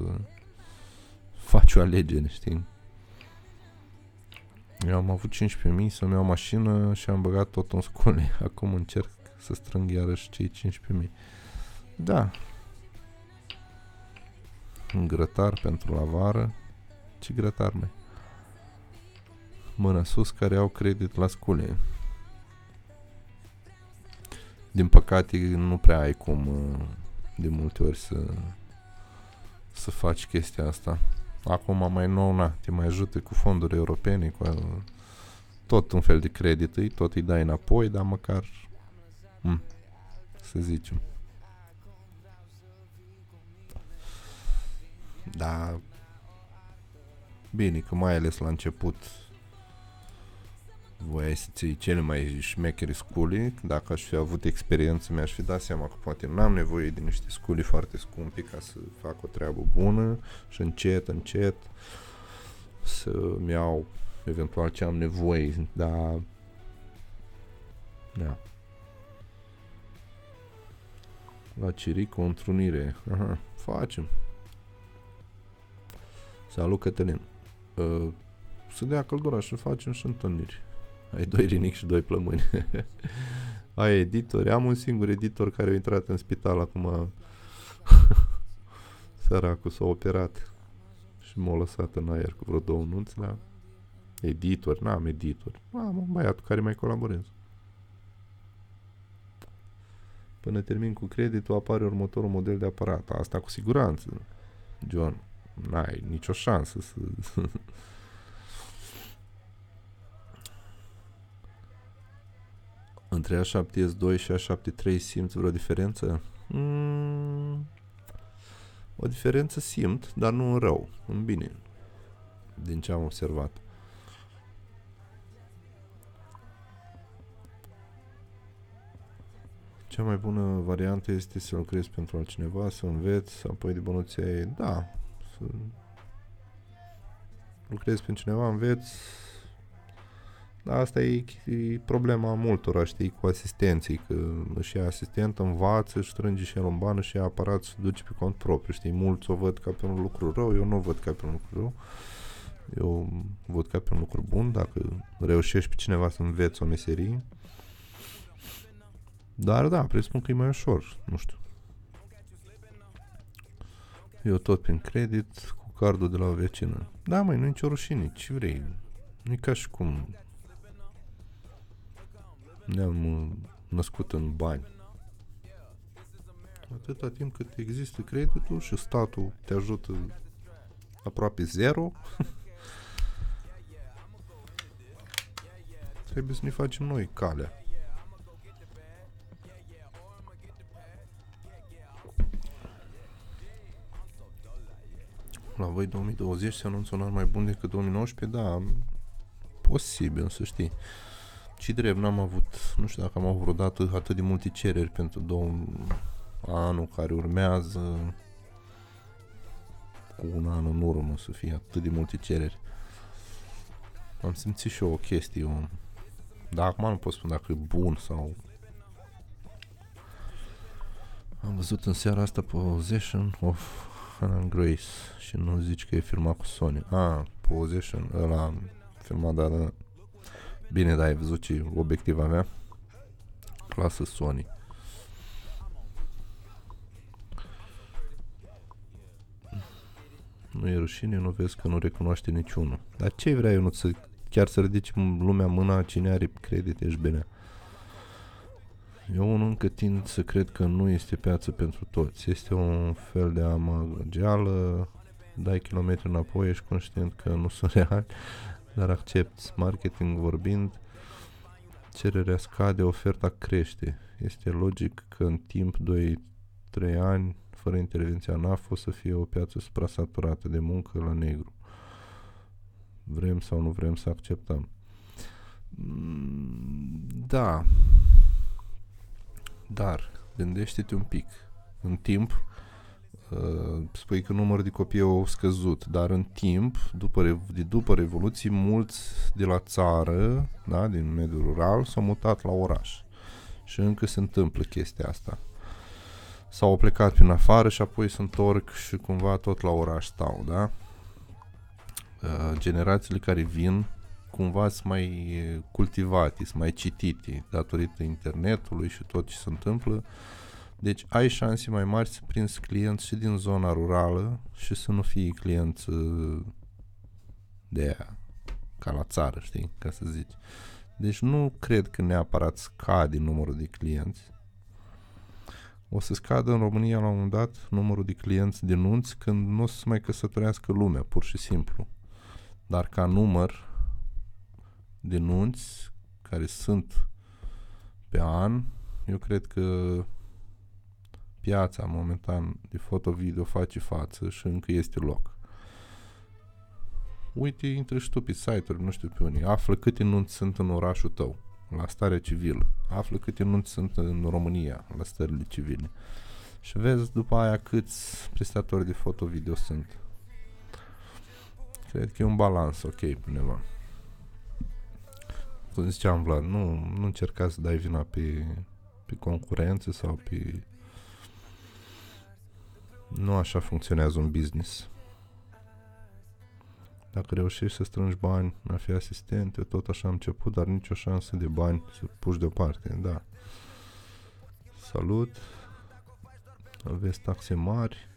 faci o alegere, știi? Eu am avut 15.000 să-mi iau mașină și am băgat tot în scule. Acum încerc să strâng iarăși cei 15.000. Da. Un grătar pentru la vară. Ce grătar, mai? Mâna sus care au credit la scule. Din păcate nu prea ai cum uh, de multe ori să să faci chestia asta. Acum mai nou, na, te mai ajută cu fonduri europene, cu tot un fel de credit, îi, tot îi dai înapoi, dar măcar, m- să zicem. Da, bine, că mai ales la început voiai să ții cele mai șmecheri sculi. Dacă aș fi avut experiență, mi-aș fi dat seama că poate n-am nevoie de niște sculi foarte scumpi ca să fac o treabă bună și încet, încet să-mi iau eventual ce am nevoie, dar da. La Ciric o întrunire. Aha, facem. Salut, Cătălin. Uh, să dea căldura și facem și întâlniri. Ai doi rinic și doi plămâni. Ai editori. Am un singur editor care a intrat în spital acum. Săracul s-a operat și m-a lăsat în aer cu vreo două nunți, dar editor, n-am editor. Am un băiat cu care mai colaborez. Până termin cu creditul apare următorul model de aparat. Asta cu siguranță. John, n-ai nicio șansă să Între A7S2 și A73 simți vreo diferență? Mm, o diferență simt, dar nu în rău, în bine, din ce am observat. Cea mai bună variantă este să lucrezi pentru altcineva, să înveți, apoi de bănuți ai, da, să lucrezi pentru cineva, înveți, dar asta e, e problema multora, știi, cu asistenții, că își ia asistent, învață, își strânge și el în bană și ia aparat și duce pe cont propriu, știi, mulți o văd ca pe un lucru rău, eu nu o văd ca pe un lucru rău, eu văd ca pe un lucru bun, dacă reușești pe cineva să înveți o meserie, dar da, presupun că e mai ușor, nu știu. Eu tot prin credit, cu cardul de la o vecină. Da, mai nu e nicio rușine, ce vrei? nu e ca și cum ne-am uh, născut în bani. Atâta timp cât există creditul și statul te ajută aproape zero, trebuie să ne facem noi calea. La voi 2020 se anunță un an mai bun decât 2019? Da, posibil să știi. Și drept, n-am avut, nu știu dacă am avut vreodată atât de multe cereri pentru două, anul care urmează cu un an în urmă să fie atât de multe cereri. Am simțit și eu o chestie, un... dar acum nu pot spune dacă e bun sau... Am văzut în seara asta Possession of Hannah Grace și nu zici că e filmat cu Sony. Ah, Possession, ăla filmat, dar Bine, da, ai văzut ce obiectiv avea? Clasă Sony. Nu e rușine, nu vezi că nu recunoaște niciunul. Dar ce vrea eu nu să chiar să ridici lumea mâna cine are credit, ești bine. Eu unul încă tind să cred că nu este piață pentru toți. Este un fel de amăgeală, dai kilometri înapoi, ești conștient că nu sunt reali, dar accepti. Marketing vorbind, cererea scade, oferta crește. Este logic că în timp 2-3 ani, fără intervenția NAF, o să fie o piață suprasaturată de muncă la negru. Vrem sau nu vrem să acceptăm. Mm, da. Dar, gândește-te un pic. În timp, Uh, spui că numărul de copii au scăzut, dar în timp, după, de după Revoluție, mulți de la țară, da, din mediul rural, s-au mutat la oraș. Și încă se întâmplă chestia asta. S-au plecat prin afară și apoi se întorc și cumva tot la oraș stau, da? Uh, generațiile care vin cumva sunt mai cultivate, sunt mai citite datorită internetului și tot ce se întâmplă. Uh, deci ai șanse mai mari să prinzi clienți și din zona rurală și să nu fii client uh, de aia, ca la țară, știi, ca să zici. Deci nu cred că neapărat scade numărul de clienți. O să scadă în România la un moment dat numărul de clienți de nunți când nu o să mai căsătorească lumea, pur și simplu. Dar ca număr de nunți care sunt pe an, eu cred că piața momentan de foto-video face față și încă este loc. Uite, intră și tu pe site-uri, nu știu pe unii, află câte nunți sunt în orașul tău, la stare civilă, află câte nunți sunt în România, la stările civile. Și vezi după aia câți prestatori de foto-video sunt. Cred că e un balans ok pe undeva. Cum ziceam Vlad, nu, nu încerca să dai vina pe, pe concurență sau pe nu așa funcționează un business. Dacă reușești să strângi bani, a fi asistent, eu tot așa am început, dar nicio șansă de bani să puși deoparte, da. Salut! Aveți taxe mari?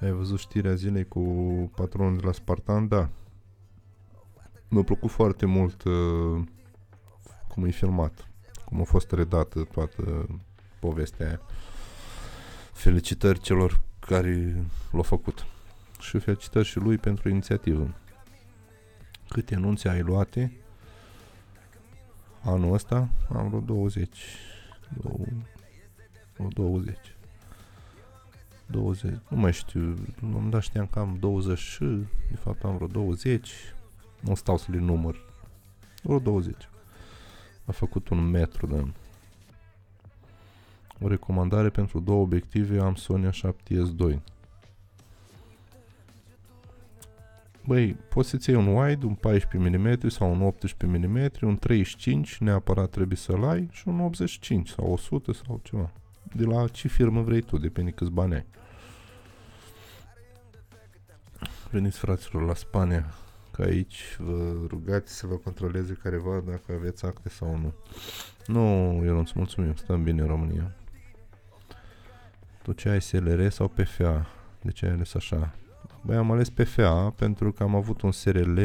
Ai văzut știrea zilei cu patronul de la Spartan? Da. Mi-a plăcut foarte mult uh, cum e filmat, cum a fost redată toată povestea aia. Felicitări celor care l-a făcut. Și felicitări și lui pentru inițiativă. Câte anunțe ai luate anul ăsta? Am vreo 20. Vreo 20. 20. Nu mai știu. Am dat știam că am 20 și de fapt am vreo 20. Nu stau să le număr. Vreo 20. A făcut un metru de O recomandare pentru două obiective am Sony A7S2. Băi, poți să-ți iei un wide, un 14 mm sau un 18 mm, un 35 neapărat trebuie să-l ai și un 85 sau 100 sau ceva. De la ce firmă vrei tu, depinde câți bani ai. Veniți fraților la Spania, că aici vă rugați să vă controleze careva dacă aveți acte sau nu. Nu, eu nu-ți mulțumim, stăm bine în România. Tu ce ai SLR sau PFA? De ce ai ales așa? Băi, am ales PFA pentru că am avut un SRL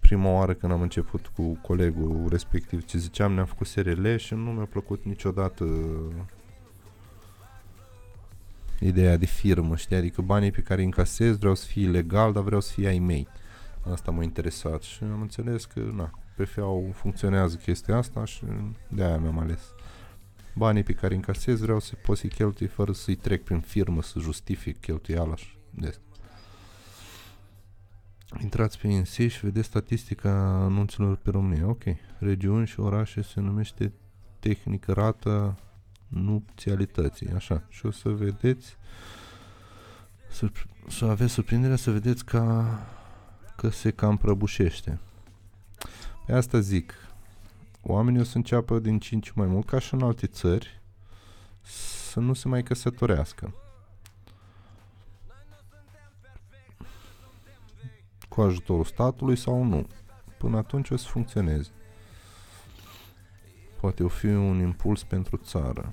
prima oară când am început cu colegul respectiv ce ziceam, ne-am făcut SRL și nu mi-a plăcut niciodată ideea de firmă, știi? Adică banii pe care îi încasez vreau să fie legal, dar vreau să fie ai mei. Asta m-a interesat și am înțeles că, na, PFA-ul funcționează chestia asta și de aia mi-am ales. Banii pe care îi încasez vreau să pot să-i cheltui fără să-i trec prin firmă, să justific cheltuiala și de asta. Intrați pe INSI și vedeți statistica anunțurilor pe România. Ok. Regiuni și orașe se numește tehnică rată nupțialității. Așa. Și o să vedeți să, să aveți surprinderea să vedeți ca că se cam prăbușește. Pe asta zic. Oamenii o să înceapă din 5 mai mult, ca și în alte țări, să nu se mai căsătorească. cu ajutorul statului sau nu. Până atunci o să funcționeze. Poate o fi un impuls pentru țară.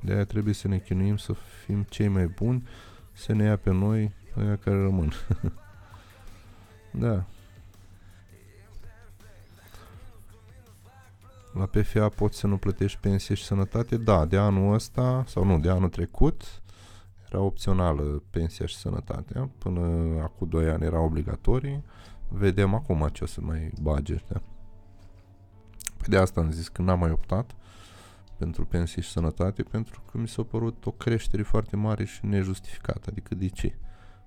De aia trebuie să ne chinuim să fim cei mai buni, să ne ia pe noi, aia care rămân. da. La PFA poți să nu plătești pensie și sănătate? Da, de anul ăsta, sau nu, de anul trecut, era opțională pensia și sănătatea. Până acum 2 ani era obligatorii. Vedem acum ce o să mai bage. Da? Păi de asta am zis că n-am mai optat pentru pensie și sănătate, pentru că mi s-a părut o creștere foarte mare și nejustificată. Adică de ce?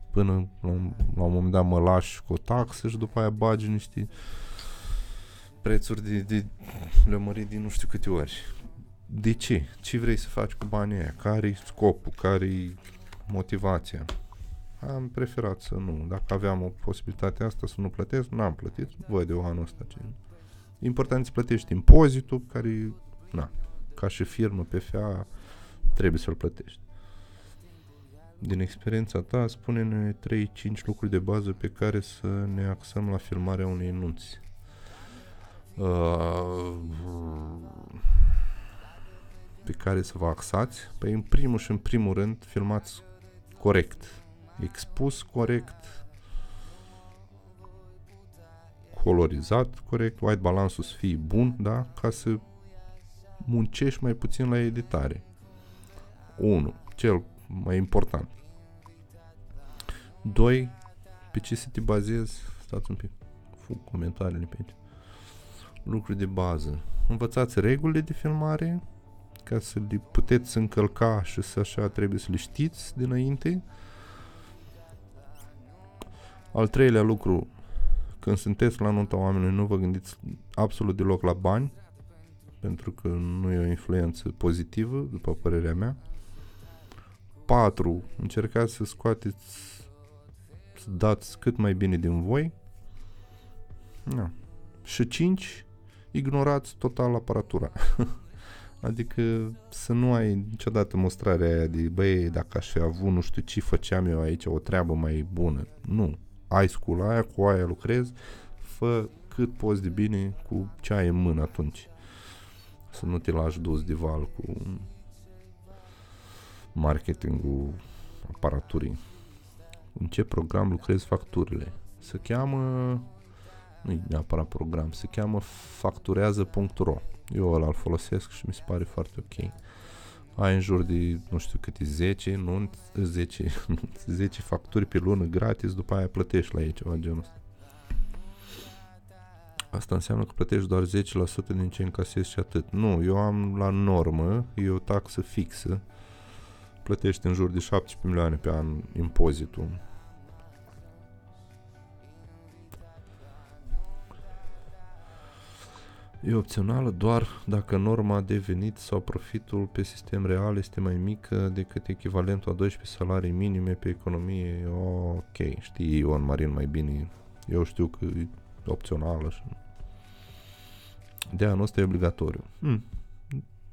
Până la un, la un moment dat mă lași cu o taxă și după aia bagi niște prețuri de, de le mări din nu știu câte ori de ce? Ce vrei să faci cu banii aia? Care-i scopul? Care-i motivația? Am preferat să nu. Dacă aveam o posibilitate asta să nu plătesc, n-am plătit. Văd de anul ăsta ce... Important să plătești impozitul care, na, ca și firmă PFA, trebuie să-l plătești. Din experiența ta, spune-ne 3-5 lucruri de bază pe care să ne axăm la filmarea unei nunți. Uh, pe care să vă axați, păi în primul și în primul rând filmați corect, expus corect, colorizat corect, white balance să fie bun, da? Ca să muncești mai puțin la editare. 1. Cel mai important. 2. Pe ce să te bazezi? Stați un pic. Fug comentariile pe aici. Lucruri de bază. Învățați regulile de filmare, ca să le puteți încălca și să așa trebuie să le știți dinainte. Al treilea lucru, când sunteți la nunta oamenilor, nu vă gândiți absolut deloc la bani, pentru că nu e o influență pozitivă, după părerea mea. 4. Încercați să scoateți, să dați cât mai bine din voi. Da. Și 5. Ignorați total aparatura. Adică să nu ai niciodată mostrarea aia de, băi, dacă aș fi avut nu știu ce făceam eu aici, o treabă mai bună. Nu. Ai scula aia, cu aia lucrezi, fă cât poți de bine cu ce ai în mână atunci. Să nu te lași dus de val cu marketingul aparaturii. În ce program lucrezi facturile? Se cheamă, nu e neapărat program, se cheamă facturează.ro eu ăla îl folosesc și mi se pare foarte ok. Ai în jur de, nu știu câte, 10, nu 10, 10 facturi pe lună gratis, după aia plătești la ei ceva genul ăsta. Asta înseamnă că plătești doar 10% din ce încasezi și atât. Nu, eu am la normă, e o taxă fixă. Plătești în jur de 17 milioane pe an impozitul E opțională doar dacă norma de venit sau profitul pe sistem real este mai mică decât echivalentul a 12 salarii minime pe economie. Ok, știi Ion Marin mai bine. Eu știu că e opțională. Și... De anul ăsta e obligatoriu. Hmm.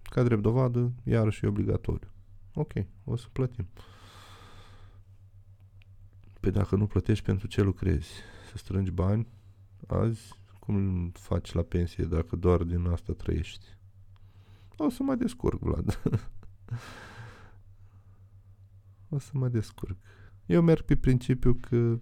Ca drept dovadă, iarăși e obligatoriu. Ok, o să plătim. Pe dacă nu plătești pentru ce lucrezi, să strângi bani azi, cum faci la pensie dacă doar din asta trăiești? O să mă descurc, Vlad. o să mă descurc. Eu merg pe principiu că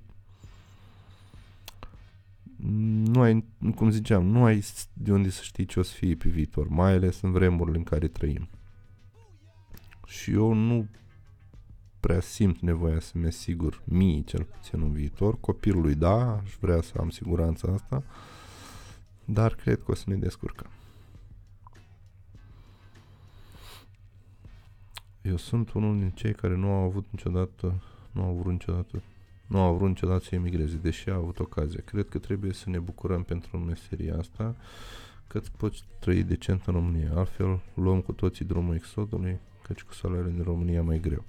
nu ai, cum ziceam, nu ai de unde să știi ce o să fie pe viitor, mai ales în vremurile în care trăim. Și eu nu prea simt nevoia să-mi asigur mie, cel puțin în viitor. Copilului, da, aș vrea să am siguranța asta, dar cred că o să ne descurcăm. Eu sunt unul din cei care nu au avut niciodată, nu au vrut niciodată, nu au vrut niciodată să emigreze, deși au avut ocazia. Cred că trebuie să ne bucurăm pentru meseria asta, că îți poți trăi decent în România. Altfel, luăm cu toții drumul exodului, căci cu salariul din România mai greu.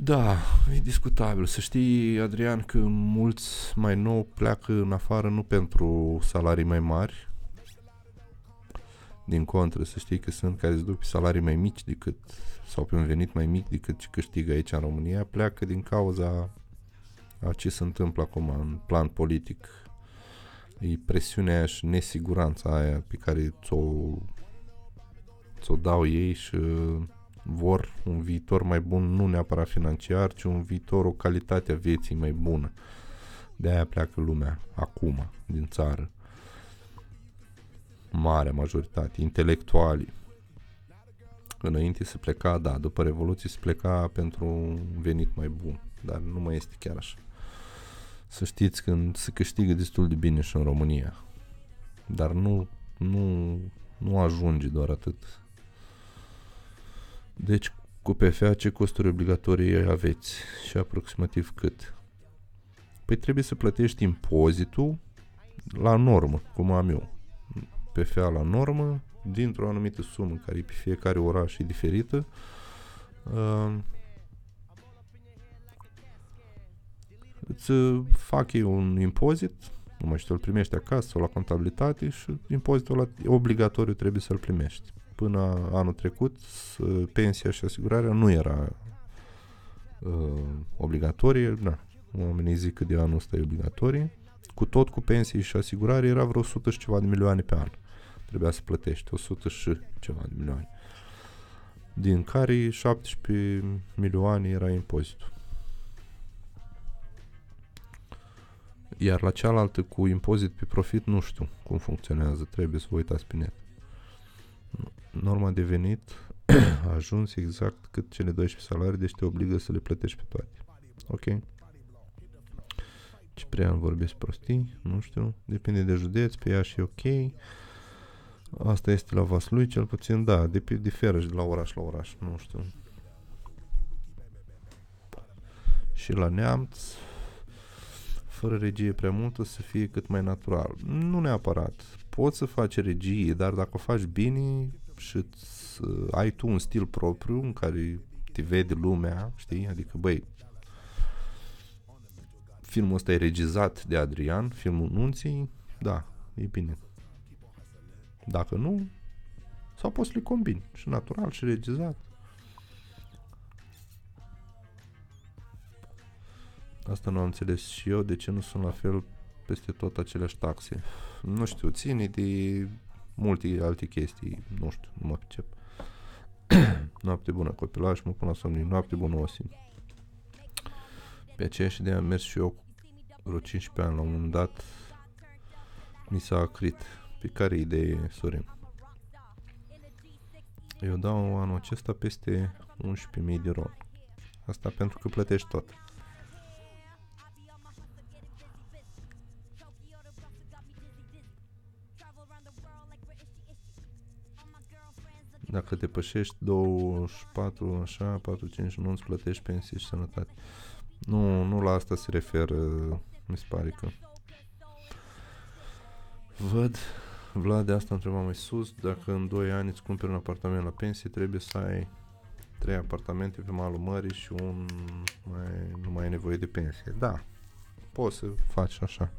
Da, e discutabil. Să știi, Adrian, că mulți mai nou pleacă în afară nu pentru salarii mai mari. Din contră, să știi că sunt care îți duc pe salarii mai mici decât, sau pe un venit mai mic decât ce câștigă aici în România, pleacă din cauza a ce se întâmplă acum în plan politic. E presiunea aia și nesiguranța aia pe care ți-o, ți-o dau ei și vor un viitor mai bun, nu neapărat financiar, ci un viitor, o calitate a vieții mai bună. De aia pleacă lumea acum, din țară. Marea majoritate, intelectuali. Înainte se pleca, da, după Revoluție se pleca pentru un venit mai bun, dar nu mai este chiar așa. Să știți că se câștigă destul de bine și în România, dar nu, nu, nu ajunge doar atât deci, cu PFA ce costuri obligatorii aveți și aproximativ cât? Păi trebuie să plătești impozitul la normă, cum am eu. PFA la normă, dintr-o anumită sumă care pe fiecare oraș e diferită. Uh, îți fac eu un impozit, nu mai știu, îl primești acasă sau la contabilitate și impozitul ăla obligatoriu trebuie să-l primești până anul trecut pensia și asigurarea nu era uh, obligatorie, da, oamenii zic că de anul ăsta e obligatorie, cu tot cu pensii și asigurare era vreo 100 și ceva de milioane pe an. Trebuia să plătești 100 și ceva de milioane. Din care 17 milioane era impozitul. Iar la cealaltă cu impozit pe profit nu știu cum funcționează, trebuie să vă uitați pe net norma de venit a ajuns exact cât cele 12 salarii, deci te obligă să le plătești pe toate. Ok? Ciprian vorbesc prostii, nu știu, depinde de județ, pe ea și ok. Asta este la Vaslui, cel puțin, da, depinde, diferă de la oraș la oraș, nu știu. Și la Neamț, fără regie prea multă, să fie cât mai natural. Nu neapărat. Poți să faci regie, dar dacă o faci bine, și uh, ai tu un stil propriu în care te vede lumea, știi? Adică, băi, filmul ăsta e regizat de Adrian, filmul Nunții, da, e bine. Dacă nu, sau poți să le combini, și natural și regizat. Asta nu am înțeles și eu, de ce nu sunt la fel peste tot aceleași taxe. Nu știu, ține de multe alte chestii, nu știu, nu mă pricep. noapte bună copilaș, mă pun la somn, noapte bună osim. Pe aceeași idee am mers și eu vreo 15 ani, la un moment dat mi s-a acrit. Pe care idee, Sorin? Eu dau anul acesta peste 11.000 de ron. Asta pentru că plătești tot. Dacă te pășești 24, așa, 45, nu îți plătești pensie și sănătate. Nu, nu la asta se referă, mi se pare că. Văd Vlad, de asta întreba mai sus, dacă în 2 ani îți cumperi un apartament la pensie, trebuie să ai trei apartamente pe malul mării și un mai, nu mai ai nevoie de pensie. Da, poți să faci așa.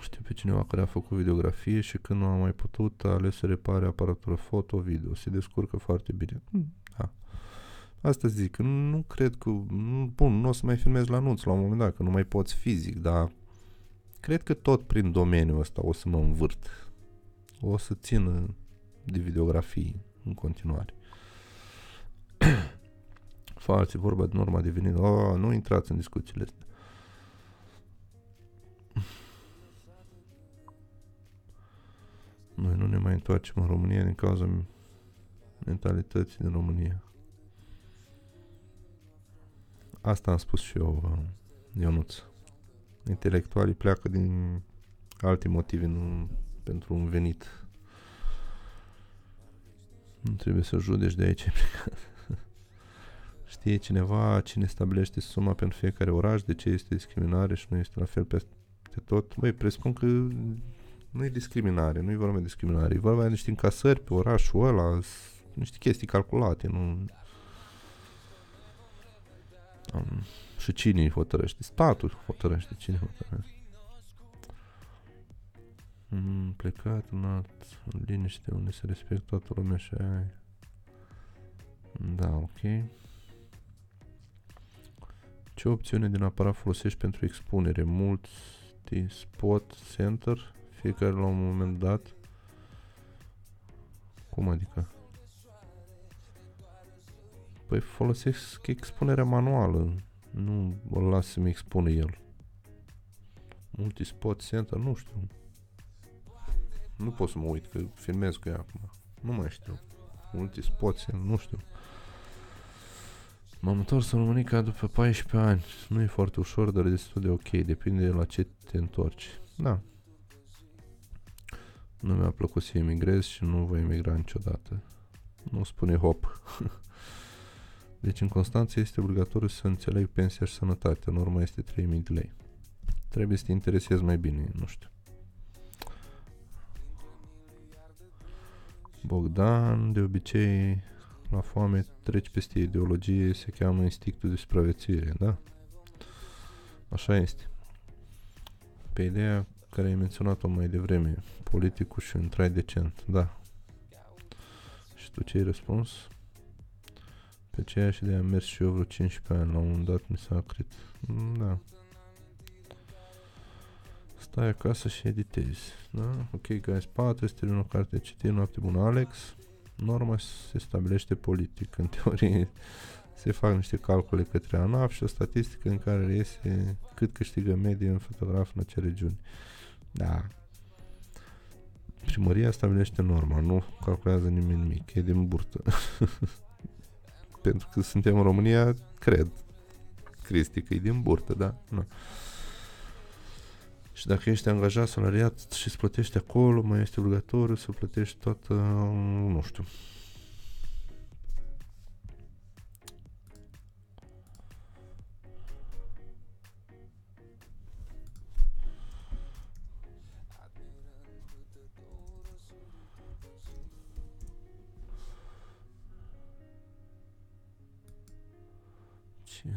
Știu pe cineva care a făcut videografie și când nu a mai putut a ales să repare aparatură foto-video. Se descurcă foarte bine. Mm, Da. Asta zic, nu cred că... nu- Bun, nu o să mai filmez la anunț la un moment dat, că nu mai poți fizic, dar cred că tot prin domeniul ăsta o să mă învârt. O să țin de videografii în continuare. Falți, vorba de norma de venit. Oh, nu intrați în discuțiile astea. Noi nu ne mai întoarcem în România din cauza mentalității din România. Asta am spus și eu, uh, Ionuț. Intelectualii pleacă din alte motive, nu pentru un venit. Nu trebuie să judeci de aici ai plecat. Știe cineva cine stabilește suma pentru fiecare oraș, de ce este discriminare și nu este la fel peste tot? Băi, presupun că nu e discriminare, nu e vorba de discriminare, e vorba de niște încasări pe orașul ăla, s- niște chestii calculate, nu... Um, și cine îi hotărăște? Statul hotărăște, cine hotărăște. Mm, plecat în alt, în liniște, unde se respectă toată lumea și aia. e. Da, ok. Ce opțiune din aparat folosești pentru expunere? Multi-spot center? Fiecare la un moment dat? Cum adică? Păi folosesc expunerea manuală. Nu o las să-mi expune el. Multi-spot center? Nu știu. Nu pot să mă uit, că filmez cu ea acum. Nu mai știu. Multi-spot center? Nu știu. M-am întors în România după 14 ani. Nu e foarte ușor, dar e destul de ok. Depinde de la ce te întorci. Da. Nu mi-a plăcut să emigrez și nu voi emigra niciodată. Nu spune hop. deci în Constanța este obligatoriu să înțeleg pensia și sănătatea. Norma este 3000 de lei. Trebuie să te interesezi mai bine, nu știu. Bogdan, de obicei, la foame treci peste ideologie, se cheamă instinctul de supraviețuire, da? Așa este. Pe ideea care ai menționat-o mai devreme, politicul și un trai decent, da. Și tu ce ai răspuns? Pe aceeași idee am mers și eu vreo 15 ani, la un moment dat mi s-a acrit. Mm, Da. Stai acasă și editezi, da? Ok, guys, 4, este o carte de citit, noapte bună, Alex. Norma se stabilește politic, în teorie se fac niște calcule către ANAF și o statistică în care reiese cât câștigă medie un fotograf în acea regiune. Da. Primăria stabilește norma, nu calculează nimeni nimic, e din burtă. Pentru că suntem în România, cred, Cristi, că e din burtă, da? Nu. Și dacă ești angajat salariat și îți plătești acolo, mai este obligatoriu să plătești tot, uh, nu știu. Ce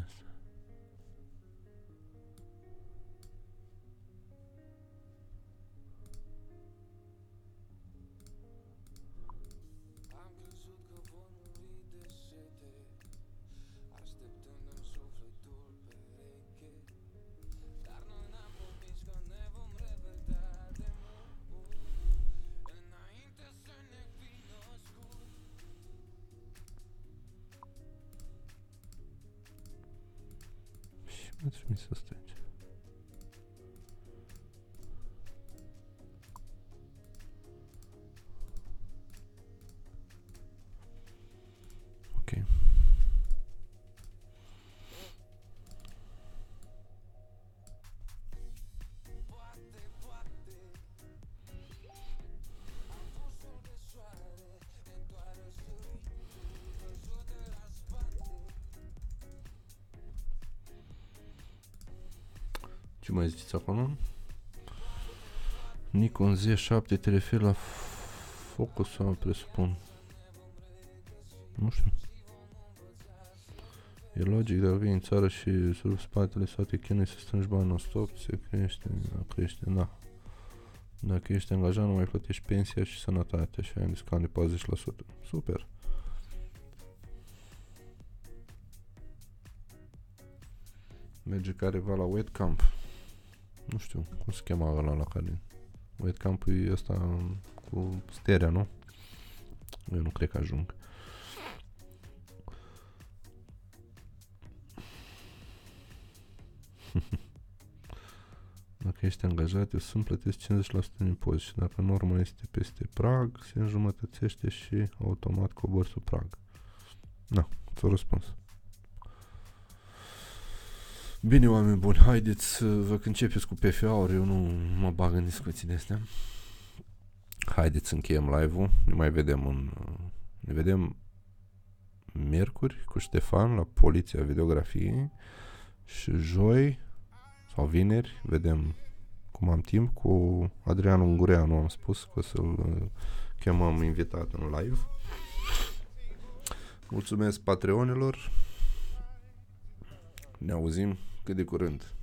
e asta? Și Ce mai ziceți acolo? Nikon Z7 te referi la focus sau presupun? Nu știu. E logic dacă vii în țară și sub spatele sau te chinui să strângi bani non-stop, se crește, crește, da. Dacă ești angajat, nu mai plătești pensia și sănătatea și ai un discount de 40%. Super! Merge careva la webcamp. Nu știu, cum se cheamă ăla la care... Webcamp e ăsta cu sterea, nu? Eu nu cred că ajung. Dacă ești angajat, eu sunt plătesc 50% din impozit și dacă norma este peste prag, se înjumătățește și automat cobor sub prag. Da, ți-o răspuns. Bine, oameni buni, haideți, vă că începeți cu PFA-uri, eu nu mă bag în discuții de astea. Haideți să încheiem live-ul, ne mai vedem în... Ne vedem miercuri cu Ștefan la Poliția Videografiei și joi sau vineri, vedem cum am timp, cu Adrian Ungureanu am spus că o să-l uh, chemăm invitat în live. Mulțumesc Patreonilor. Ne auzim cât de curând.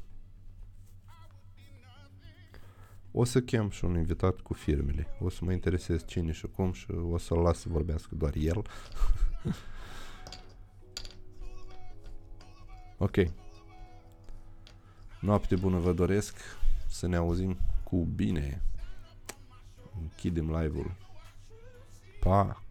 O să chem și un invitat cu firmele. O să mă interesez cine și cum și o să-l las să vorbească doar el. ok. Noapte bună vă doresc. Să ne auzim cu bine. Închidem live-ul. Pa!